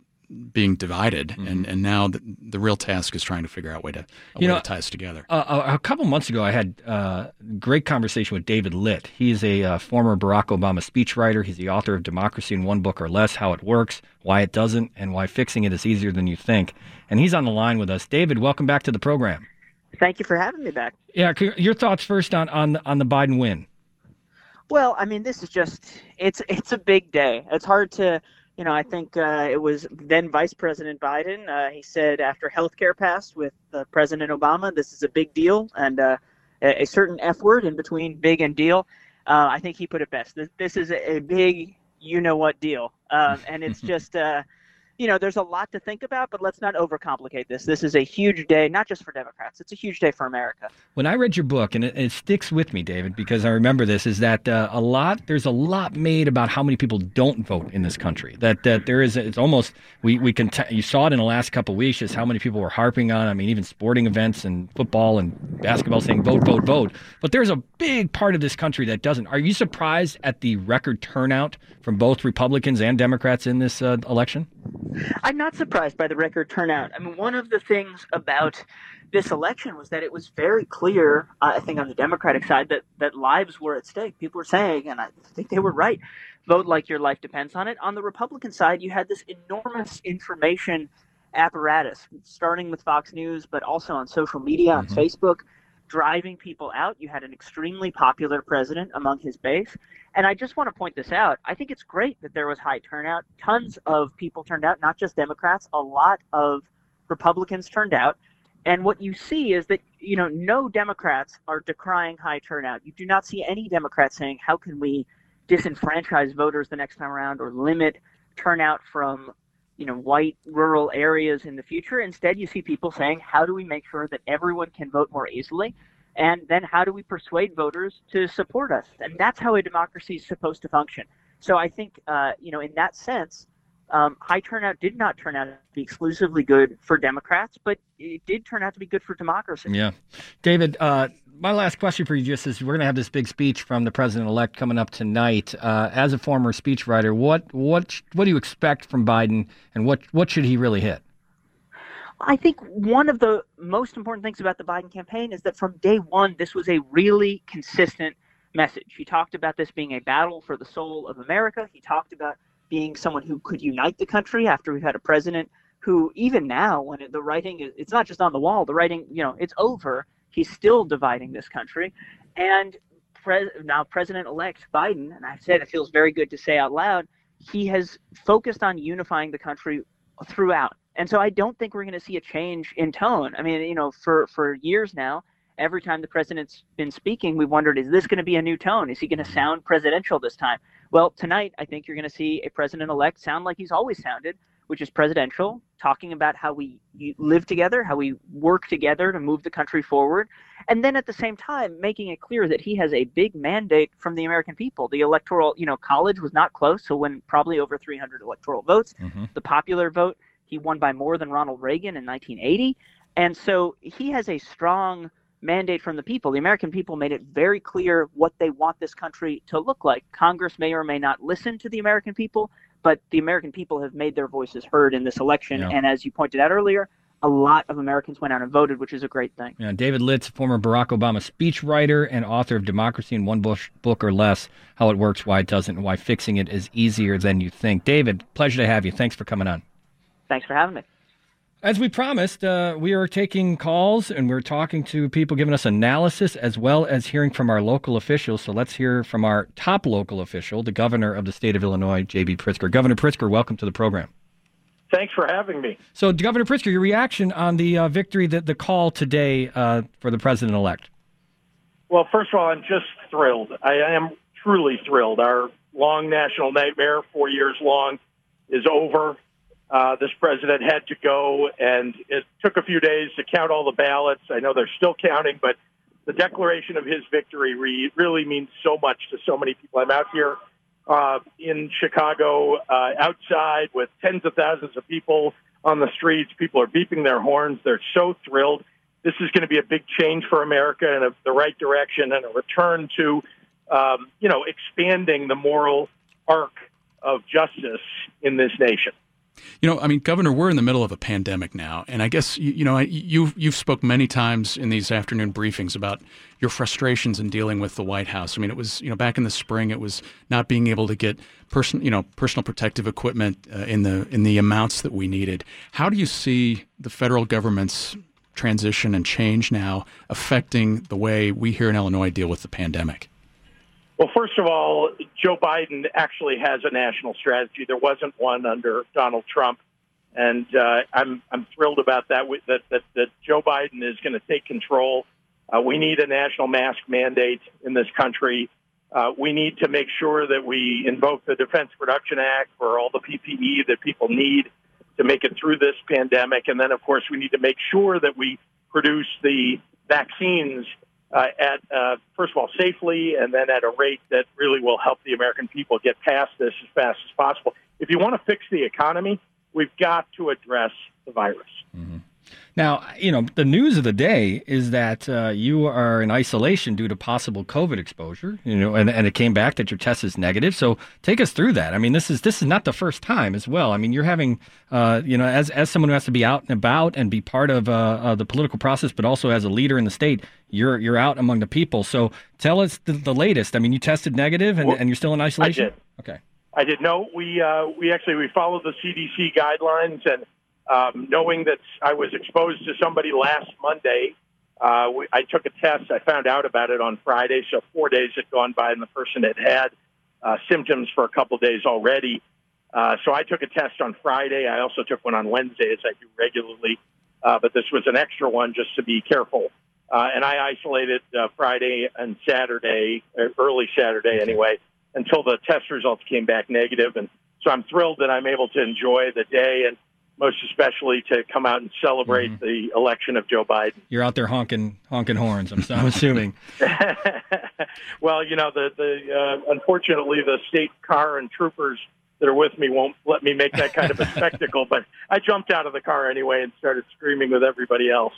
being divided, Mm-hmm. and, and now the, the real task is trying to figure out a way to, a You way know, to tie us together. Uh, a, a couple months ago, I had uh, great conversation with David Litt. He's a uh, former Barack Obama speechwriter. He's the author of Democracy in One Book or Less: How It Works, Why It Doesn't, and Why Fixing It is Easier Than You Think. And he's on the line with us. David, welcome back to the program. Thank you for having me back. Yeah, your thoughts first on on the, on the Biden win. Well, I mean, this is just it's it's a big day. It's hard to, you know, I think uh, it was then Vice President Biden. Uh, he said after health care passed with uh, President Obama, this is a big deal, and uh, a, a certain F word in between big and deal. Uh, I think he put it best. This, this is a, a big, you know what deal, um, and it's [laughs] just. You know, there's a lot to think about, but let's not overcomplicate this. This is a huge day, not just for Democrats. It's a huge day for America. When I read your book, and it, it sticks with me, David, because I remember this, is that uh, a lot there's a lot made about how many people don't vote in this country. That that there is it's almost we we can t- you saw it in the last couple of weeks just how many people were harping on. I mean, even sporting events and football and basketball saying vote, vote, vote. But there's a big part of this country that doesn't. Are you surprised at the record turnout from both Republicans and Democrats in this uh, election? I'm not surprised by the record turnout. I mean, one of the things about this election was that it was very clear, uh, I think, on the Democratic side, that, that lives were at stake. People were saying, and I think they were right, vote like your life depends on it. On the Republican side, you had this enormous information apparatus, starting with Fox News, but also on social media, on Facebook, driving people out. You had an extremely popular president among his base. And I just want to point this out. I think it's great that there was high turnout. Tons of people turned out, not just Democrats, a lot of Republicans turned out. And what you see is that, you know, no Democrats are decrying high turnout. You do not see any Democrats saying, how can we disenfranchise voters the next time around or limit turnout from, you know, white rural areas in the future. Instead, you see people saying, how do we make sure that everyone can vote more easily? And then how do we persuade voters to support us? And that's how a democracy is supposed to function. So I think, uh, you know, in that sense, um, high turnout did not turn out to be exclusively good for Democrats, but it did turn out to be good for democracy. Yeah. David, uh, my last question for you just is we're going to have this big speech from the president elect coming up tonight. Uh, as a former speechwriter, what what what do you expect from Biden, and what what should he really hit? I think one of the most important things about the Biden campaign is that from day one, this was a really consistent message. He talked about this being a battle for the soul of America. He talked about being someone who could unite the country after we've had a president who, even now, when the writing is, it's not just on the wall, the writing, you know, it's over. He's still dividing this country. And pre- now President-elect Biden, and I've said it feels very good to say out loud, he has focused on unifying the country throughout. And so I don't think we're going to see a change in tone. I mean, you know, for, for years now, every time the president's been speaking, we've wondered, is this going to be a new tone? Is he going to sound presidential this time? Well, tonight, I think you're going to see a president elect sound like he's always sounded, which is presidential, talking about how we live together, how we work together to move the country forward. And then at the same time, making it clear that he has a big mandate from the American people. The electoral, you know, college was not close, so when probably over 300 electoral votes. Mm-hmm. The popular vote, he won by more than Ronald Reagan in 1980. And so he has a strong mandate from the people. The American people made it very clear what they want this country to look like. Congress may or may not listen to the American people, but the American people have made their voices heard in this election. Yeah. And as you pointed out earlier, a lot of Americans went out and voted, which is a great thing. Yeah, David Litt, former Barack Obama speechwriter and author of Democracy in One Bush Book or Less How It Works, Why It Doesn't, and Why Fixing It is Easier Than You Think. David, pleasure to have you. Thanks for coming on. Thanks for having me. As we promised, uh, we are taking calls and we're talking to people giving us analysis as well as hearing from our local officials. So let's hear from our top local official, the governor of the state of Illinois, J.B. Pritzker. Governor Pritzker, welcome to the program. Thanks for having me. So, Governor Pritzker, your reaction on the uh, victory, the, the call today uh, for the president elect? Well, first of all, I'm just thrilled. I am truly thrilled. Our long national nightmare, four years long, is over. Uh, this president had to go, and it took a few days to count all the ballots. I know they're still counting, but the declaration of his victory re- really means so much to so many people. I'm out here uh, in Chicago, uh, outside with tens of thousands of people on the streets. People are beeping their horns. They're so thrilled. This is going to be a big change for America in a, the right direction and a return to, um, you know, expanding the moral arc of justice in this nation. You know, I mean, Governor, we're in the middle of a pandemic now, and I guess you, you know you've you've spoke many times in these afternoon briefings about your frustrations in dealing with the White House. I mean, it was you know back in the spring, it was not being able to get person you know personal protective equipment uh, in the in the amounts that we needed. How do you see the federal government's transition and change now affecting the way we here in Illinois deal with the pandemic? Well, first of all, Joe Biden actually has a national strategy. There wasn't one under Donald Trump, and uh, I'm I'm thrilled about that. That that, that Joe Biden is going to take control. Uh, we need a national mask mandate in this country. Uh, we need to make sure that we invoke the Defense Production Act for all the PPE that people need to make it through this pandemic, and then, of course, we need to make sure that we produce the vaccines uh, at uh, first of all safely, and then at a rate that really will help the American people get past this as fast as possible. If you want to fix the economy, we've got to address the virus. Mm-hmm. Now, you know, the news of the day is that uh, you are in isolation due to possible COVID exposure. You know, and, and it came back that your test is negative. So take us through that. I mean, this is this is not the first time as well. I mean, you're having, uh, you know, as as someone who has to be out and about and be part of uh, uh the political process, but also as a leader in the state, you're you're out among the people. So tell us the, the latest. I mean, you tested negative and, well, and you're still in isolation. I did. Okay. I did. No, we uh, we actually we followed the CDC guidelines and um, knowing that I was exposed to somebody last Monday, uh, we, I took a test. I found out about it on Friday, so four days had gone by, and the person had had uh, symptoms for a couple of days already. Uh, so I took a test on Friday. I also took one on Wednesday, as I do regularly, uh, but this was an extra one just to be careful. Uh, and I isolated uh, Friday and Saturday, early Saturday anyway, until the test results came back negative. And so I'm thrilled that I'm able to enjoy the day and most especially to come out and celebrate mm-hmm. the election of Joe Biden. You're out there honking honking horns. I'm, I'm assuming. [laughs] [laughs] well, you know, the the uh, unfortunately the state car and troopers that are with me won't let me make that kind of a [laughs] spectacle. But I jumped out of the car anyway and started screaming with everybody else.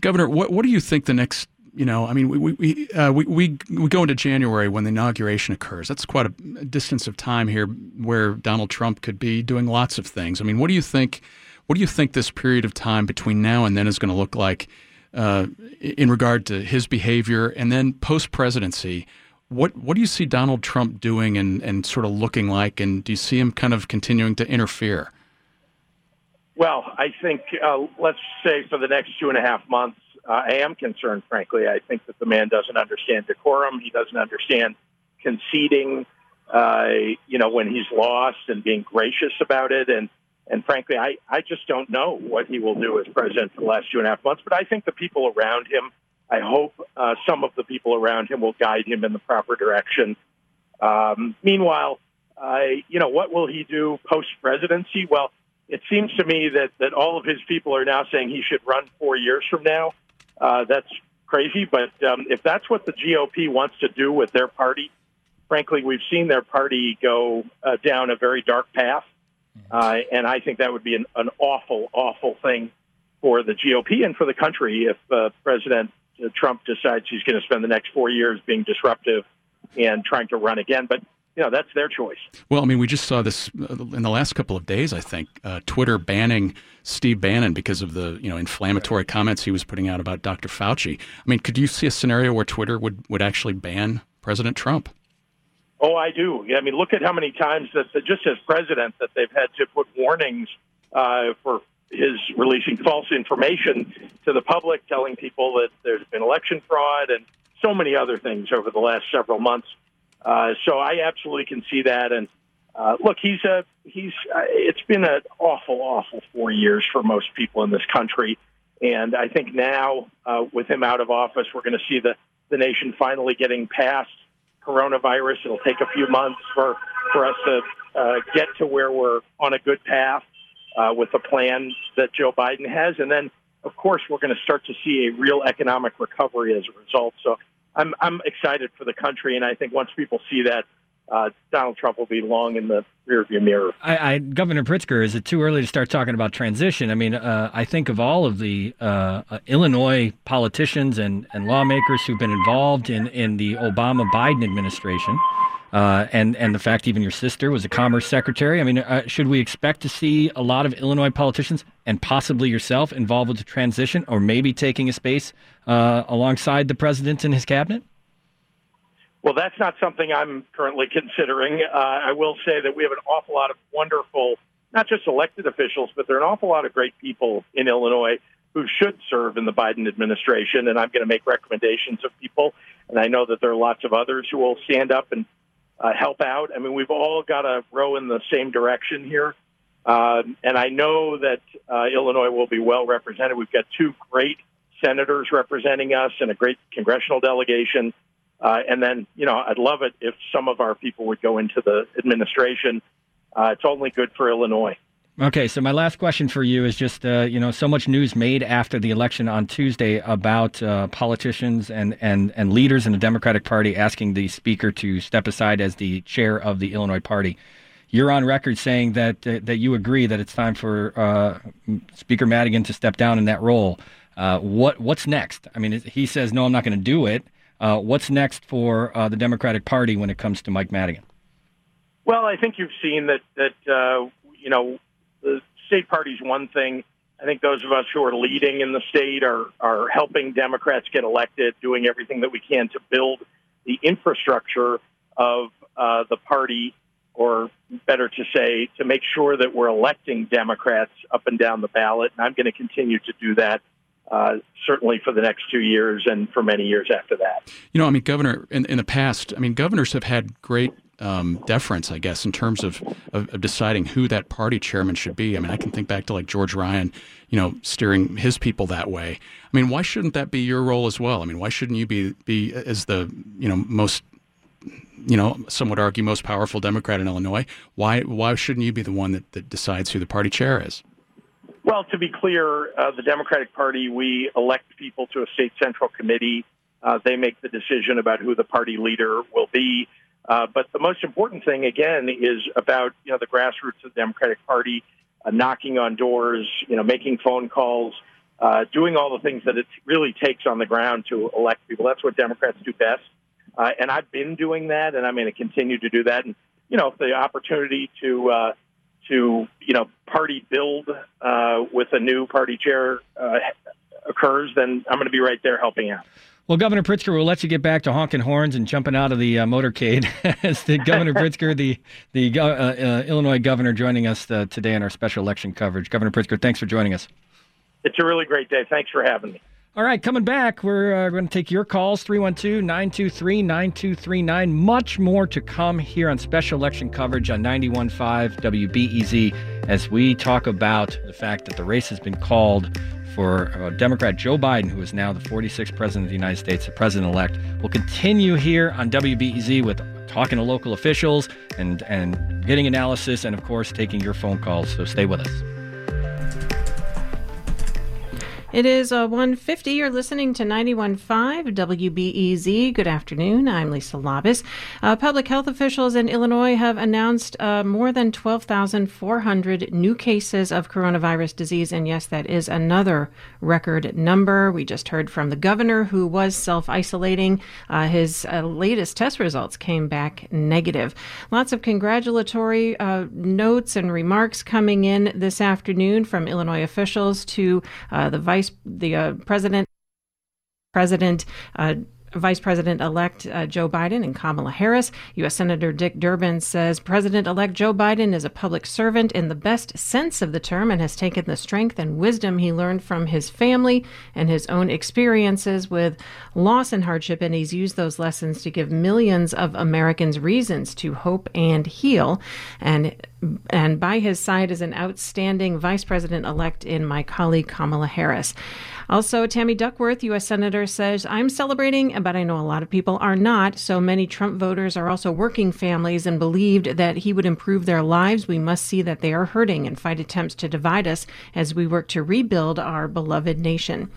Governor, what what do you think the next you know, I mean, we we, uh, we we we go into January when the inauguration occurs. That's quite a distance of time here, where Donald Trump could be doing lots of things. I mean, what do you think? What do you think this period of time between now and then is going to look like uh, in regard to his behavior, and then post presidency? What what do you see Donald Trump doing and and sort of looking like, and do you see him kind of continuing to interfere? Well, I think uh, let's say for the next two and a half months I am concerned, frankly. I think that the man doesn't understand decorum. He doesn't understand conceding, uh, you know, when he's lost and being gracious about it. And, and frankly, I, I just don't know what he will do as president for the last two and a half months. But I think the people around him, I hope uh, some of the people around him will guide him in the proper direction. Um, meanwhile, uh, you know, what will he do post presidency? Well, it seems to me that, that all of his people are now saying he should run four years from now. Uh, that's crazy, but um, if that's what the GOP wants to do with their party, frankly, we've seen their party go uh, down a very dark path, uh, and I think that would be an, an awful, awful thing for the GOP and for the country if uh, President Trump decides he's going to spend the next four years being disruptive and trying to run again. But you know that's their choice. Well, I mean, we just saw this uh, in the last couple of days. I think uh, Twitter banning Steve Bannon because of the you know inflammatory comments he was putting out about Dr. Fauci. I mean, could you see a scenario where Twitter would would actually ban President Trump? Oh, I do. Yeah, I mean, look at how many times that the, just as president that they've had to put warnings uh, for his releasing false information to the public, telling people that there's been election fraud and so many other things over the last several months. Uh, so I absolutely can see that. And uh, look, he's a he's. Uh, it's been an awful, awful four years for most people in this country, and I think now uh, with him out of office, we're going to see the the nation finally getting past coronavirus. It'll take a few months for for us to uh, get to where we're on a good path uh, with the plan that Joe Biden has, and then of course we're going to start to see a real economic recovery as a result. So I'm I'm excited for the country, and I think once people see that, uh, Donald Trump will be long in the rearview mirror. I, I, Governor Pritzker, is it too early to start talking about transition? I mean, uh, I think of all of the uh, uh Illinois politicians and, and lawmakers who've been involved in, in the Obama Biden administration. Uh, and and the fact even your sister was a commerce secretary. I mean, uh, should we expect to see a lot of Illinois politicians and possibly yourself involved with the transition, or maybe taking a space uh, alongside the president and his cabinet? Well, that's not something I'm currently [laughs] considering. Uh, I will say that we have an awful lot of wonderful, not just elected officials, but there are an awful lot of great people in Illinois who should serve in the Biden administration, and I'm going to make recommendations of people. And I know that there are lots of others who will stand up and uh, help out. I mean, we've all got to row in the same direction here. Uh, and I know that uh, Illinois will be well represented. We've got two great senators representing us and a great congressional delegation. Uh, and then, you know, I'd love it if some of our people would go into the administration. Uh, it's only good for Illinois. Okay, so my last question for you is just uh, you know so much news made after the election on Tuesday about uh, politicians and, and and leaders in the Democratic Party asking the Speaker to step aside as the chair of the Illinois Party. You're on record saying that uh, that you agree that it's time for uh, Speaker Madigan to step down in that role. Uh, what what's next? I mean, he says no, I'm not going to do it. Uh, what's next for the Democratic Party when it comes to Mike Madigan? Well, I think you've seen that that you know the state party's one thing. I think those of us who are leading in the state are are helping Democrats get elected, doing everything that we can to build the infrastructure of uh, the party, or better to say, to make sure that we're electing Democrats up and down the ballot. And I'm going to continue to do that. Uh, certainly for the next two years and for many years after that. You know, I mean, Governor, in, in the past, I mean, governors have had great um, deference, I guess, in terms of, of, of, deciding who that party chairman should be. I mean, I can think back to like George Ryan, you know, steering his people that way. I mean, why shouldn't that be your role as well? I mean, why shouldn't you be be as the you know most you know, some would argue most powerful Democrat in Illinois. Why why shouldn't you be the one that, that decides who the party chair is? Well, to be clear, uh, the Democratic Party, we elect people to a state central committee. Uh, they make the decision about who the party leader will be. Uh, but the most important thing, again, is about you know the grassroots of the Democratic Party, uh, knocking on doors, you know, making phone calls, uh, doing all the things that it really takes on the ground to elect people. That's what Democrats do best, uh, and I've been doing that, and I'm going to continue to do that. And you know, if the opportunity to uh, to you know party build uh, with a new party chair uh, occurs, then I'm going to be right there helping out. Well, Governor Pritzker, we'll let you get back to honking horns and jumping out of the uh, motorcade. [laughs] As the Governor [laughs] Pritzker, the the uh, uh, Illinois governor, joining us uh, today in our special election coverage. Governor Pritzker, thanks for joining us. It's a really great day. Thanks for having me. All right, coming back, we're uh, going to take your calls 312 923 9239. Much more to come here on special election coverage on 91.5 WBEZ as we talk about the fact that the race has been called for uh, Democrat Joe Biden, who is now the 46th president of the United States, the president elect. We'll continue here on WBEZ with talking to local officials and, and getting analysis and, of course, taking your phone calls. So stay with us. It is uh, 150. You're listening to 91.5 WBEZ. Good afternoon. I'm Lisa Labuz. Uh, public health officials in Illinois have announced uh, more than 12,400 new cases of coronavirus disease. And yes, that is another record number. We just heard from the governor who was self isolating. Uh, his uh, latest test results came back negative. Lots of congratulatory uh, notes and remarks coming in this afternoon from Illinois officials to the vice vice the uh, president president uh, Vice President elect uh, Joe Biden and Kamala Harris. U.S. Senator Dick Durbin says President elect Joe Biden is a public servant in the best sense of the term and has taken the strength and wisdom he learned from his family and his own experiences with loss and hardship, and he's used those lessons to give millions of Americans reasons to hope and heal. And and by his side is an outstanding vice president elect in my colleague Kamala Harris. Also, Tammy Duckworth, U.S. Senator, says, I'm celebrating, but I know a lot of people are not. So many Trump voters are also working families and believed that he would improve their lives. We must see that they are hurting and fight attempts to divide us as we work to rebuild our beloved nation.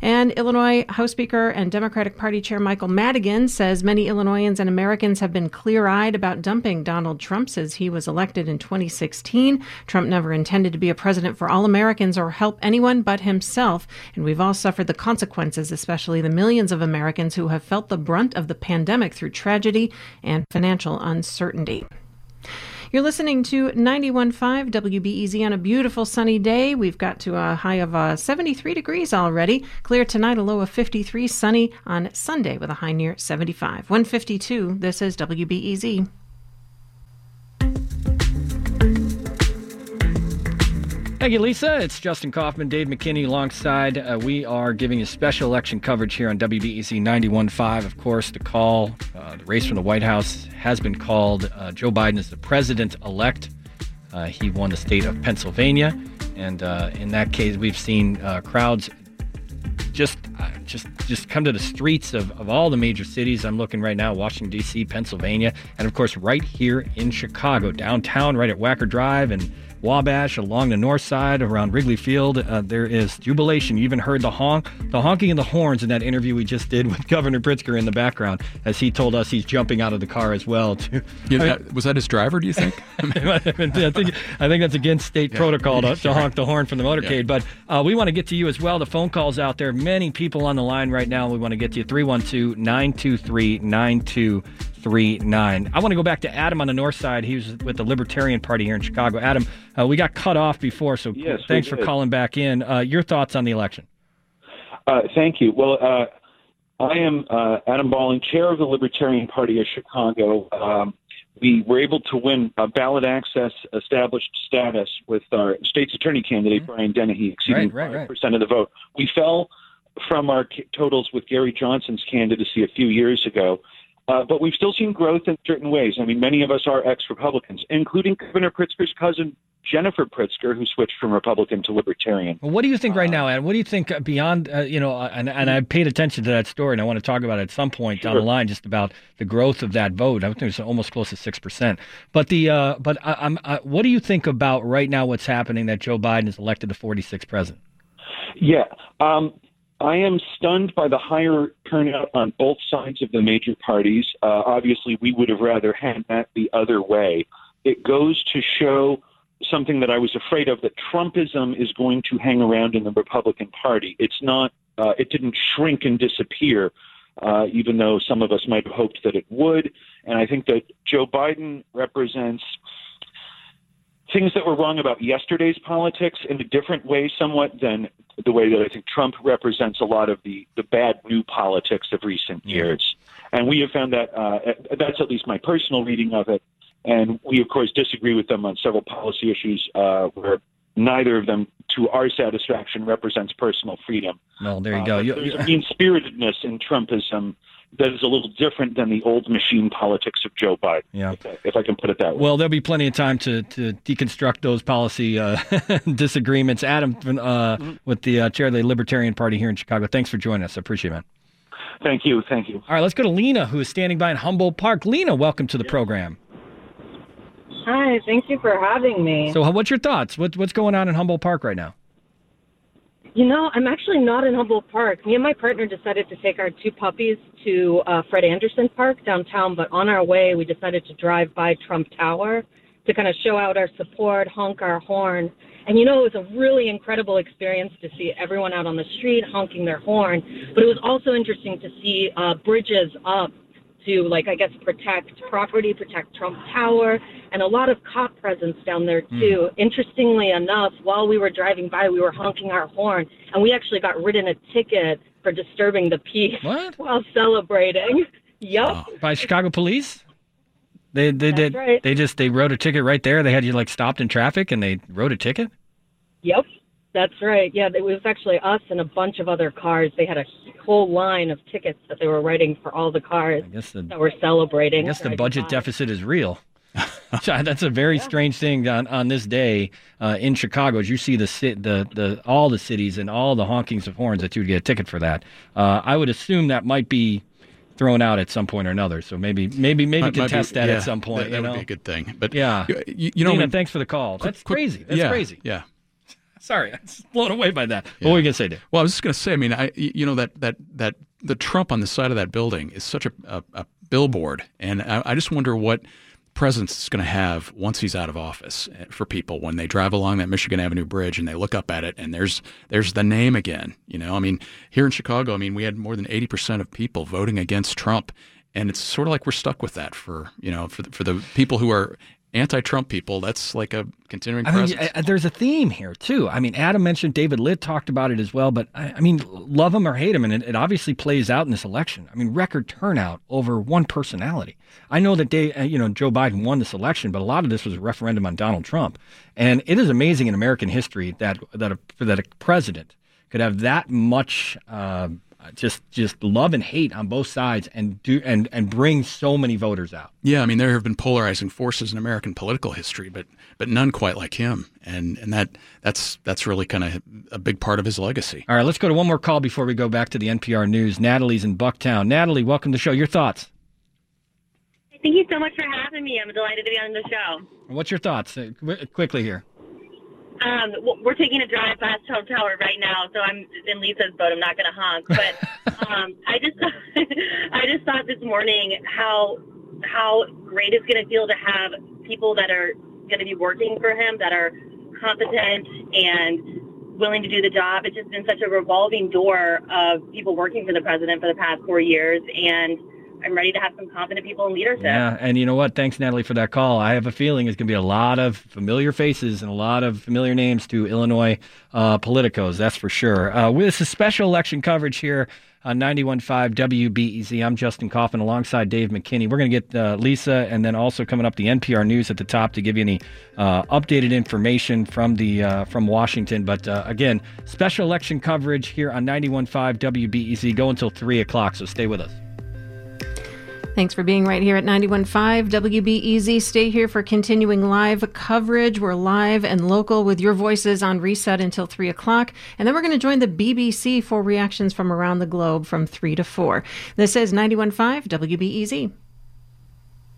And Illinois House Speaker and Democratic Party Chair Michael Madigan says many Illinoisans and Americans have been clear eyed about dumping Donald Trump since he was elected in 2016. Trump never intended to be a president for all Americans or help anyone but himself, and we've all suffered the consequences, especially the millions of Americans who have felt the brunt of the pandemic through tragedy and financial uncertainty. You're listening to 91.5 WBEZ on a beautiful sunny day. We've got to a high of uh, 73 degrees already. Clear tonight, a low of 53. Sunny on Sunday with a high near 75. 152. This is WBEZ. Thank you, Lisa. It's Justin Kaufman, Dave McKinney alongside. Uh, we are giving you special election coverage here on WBEZ 91.5. Of course, the call, uh, the race from the White House has been called. Uh, Joe Biden is the president elect. Uh, he won the state of Pennsylvania. And uh, in that case, we've seen uh, crowds just just just come to the streets of, of all the major cities. I'm looking right now, Washington, D.C., Pennsylvania, and of course, right here in Chicago, downtown, right at Wacker Drive and Wabash, along the north side around Wrigley Field. Uh, there is jubilation. You even heard the honk, the honking of the horns in that interview we just did [laughs] with Governor Pritzker in the background, as he told us he's jumping out of the car as well. To, yeah, I mean, was that his driver? Do you think? [laughs] I think I think that's against state yeah. protocol to, to, [laughs] honk the horn from the motorcade. Yeah. But uh, we want to get to you as well. The phone calls out there. Many people on the line right now. We want to get to you. 312 923 9239. I want to go back to Adam on the north side. He was with the Libertarian Party here in Chicago. Adam, uh, we got cut off before, so yes, thanks for calling back in. Uh, your thoughts on the election? Uh, thank you. Well, uh, I am uh, Adam Balling, chair of the Libertarian Party of Chicago. Um, we were able to win a ballot access established status with our state's attorney candidate, mm-hmm. Brian Dennis, exceeding right, right, right. 5% of the vote. We fell from our totals with Gary Johnson's candidacy a few years ago. Uh, but we've still seen growth in certain ways. I mean, many of us are ex Republicans, including Governor Pritzker's cousin, Jennifer Pritzker, who switched from Republican to Libertarian. Well, what do you think right now, Adam? What do you think beyond, uh, you know, uh, and, and I paid attention to that story, and I want to talk about it at some point sure. down the line, just about the growth of that vote. I think it's almost close to six percent. But the, uh, but I, I'm, I, what do you think about right now? What's happening that Joe Biden is elected the 46th president? Yeah, um, I am stunned by the higher turnout on both sides of the major parties. Uh, obviously, we would have rather had that the other way. It goes to show something that I was afraid of that Trumpism is going to hang around in the Republican Party. It's not, uh, it didn't shrink and disappear, uh, even though some of us might have hoped that it would. And I think that Joe Biden represents things that were wrong about yesterday's politics in a different way, somewhat than the way that I think Trump represents a lot of the, the bad new politics of recent years. And we have found that uh, that's at least my personal reading of it. And we, of course, disagree with them on several policy issues uh, where neither of them, to our satisfaction, represents personal freedom. Well, there you go. Uh, there's a mean spiritedness in Trumpism that is a little different than the old machine politics of Joe Biden. Yeah, if I, if I can put it that way. Well, there'll be plenty of time to, to deconstruct those policy uh, [laughs] disagreements. Adam, uh, mm-hmm. with the uh, chair of the Libertarian Party here in Chicago, thanks for joining us. I appreciate it, man. Thank you. Thank you. All right, let's go to Lena, who is standing by in Humboldt Park. Lena, welcome to the program. Hi, thank you for having me. So, what's your thoughts? What, what's going on in Humboldt Park right now? You know, I'm actually not in Humboldt Park. Me and my partner decided to take our two puppies to uh, Fred Anderson Park downtown, but on our way, we decided to drive by Trump Tower to kind of show out our support, honk our horn. And you know, it was a really incredible experience to see everyone out on the street honking their horn, but it was also interesting to see uh, bridges up to like I guess protect property, protect Trump Tower, and a lot of cop presence down there hmm. too. Mm. Interestingly enough, while we were driving by, we were honking our horn, and we actually got written a ticket for disturbing the peace what? [laughs] while celebrating. Yup. Oh. By Chicago police. They they That's did right. they just they wrote a ticket right there. They had you like stopped in traffic and they wrote a ticket. Yep. That's right. Yeah, it was actually us and a bunch of other cars. They had a whole line of tickets that they were writing for all the cars the, that were celebrating. I guess the budget deficit is real. [laughs] That's a very yeah. strange thing on, on this day uh, in Chicago. As you see the the the all the cities and all the honkings of horns that you would get a ticket for that. Uh, I would assume that might be thrown out at some point or another. So maybe maybe maybe might, contest might be, that yeah, at some point. That, that you know? would be a good thing. But yeah, you, you know, Nina, thanks for the call. That's quick, crazy. That's yeah, crazy. Yeah. [laughs] Sorry, I'm blown away by that. Yeah. What were you gonna say, Dave? Well, I was just gonna say. I mean, I you know that that that the Trump on the side of that building is such a, a, a billboard, and I, I, just wonder what presence it's going to have once he's out of office eh, for people when they drive along that Michigan Avenue Bridge and they look up at it and there's there's the name again. You know, I mean, here in Chicago, I mean, we had more than eighty percent of people voting against Trump, and it's sort of like we're stuck with that for you know for the, for the people who are anti-Trump people, that's like a continuing I presence. mean, uh, there's a theme here too. I mean, Adam mentioned David Litt talked about it as well, but I, I mean, love him or hate him, and it, it, obviously plays out in this election. I mean, record turnout over one personality. I know that they, uh, you know, Joe Biden won this election, but a lot of this was a referendum on Donald Trump, and it is amazing in American history that that a, that a president could have that much. Uh, just just love and hate on both sides and do and and bring so many voters out. Yeah, I mean there have been polarizing forces in American political history, but but none quite like him, and and that that's that's really kind of a big part of his legacy. All right, let's go to one more call before we go back to the NPR news. Natalie's in Bucktown. Natalie, welcome to the show. Your thoughts? Thank you so much for having me. I'm delighted to be on the show. What's your thoughts? Uh, quickly here. Um, we're taking a drive past Trump Tower right now, so I'm in Lisa's boat. I'm not going to honk, but [laughs] um, I just [laughs] I just thought this morning how how great it's going to feel to have people that are going to be working for him that are competent and willing to do the job. It's just been such a revolving door of people working for the president for the past four years, and I'm ready to have some confident people in leadership. Yeah, and you know what? Thanks, Natalie, for that call. I have a feeling it's going to be a lot of familiar faces and a lot of familiar names to Illinois uh, politicos. That's for sure. Uh, this special election coverage here on 91.5 WBEZ. I'm Justin Kaufman alongside Dave McKinney. We're going to get uh, Lisa and then also coming up the NPR News at the top to give you any uh, updated information from the uh, from Washington. But uh, again, special election coverage here on 91.5 WBEZ. Go until 3 o'clock, so stay with us. Thanks for being right here at 91.5 WBEZ. Stay here for continuing live coverage. We're live and local with your voices on Reset until 3 o'clock. And then we're going to join the BBC for reactions from around the globe from 3 to 4. This is 91.5 WBEZ.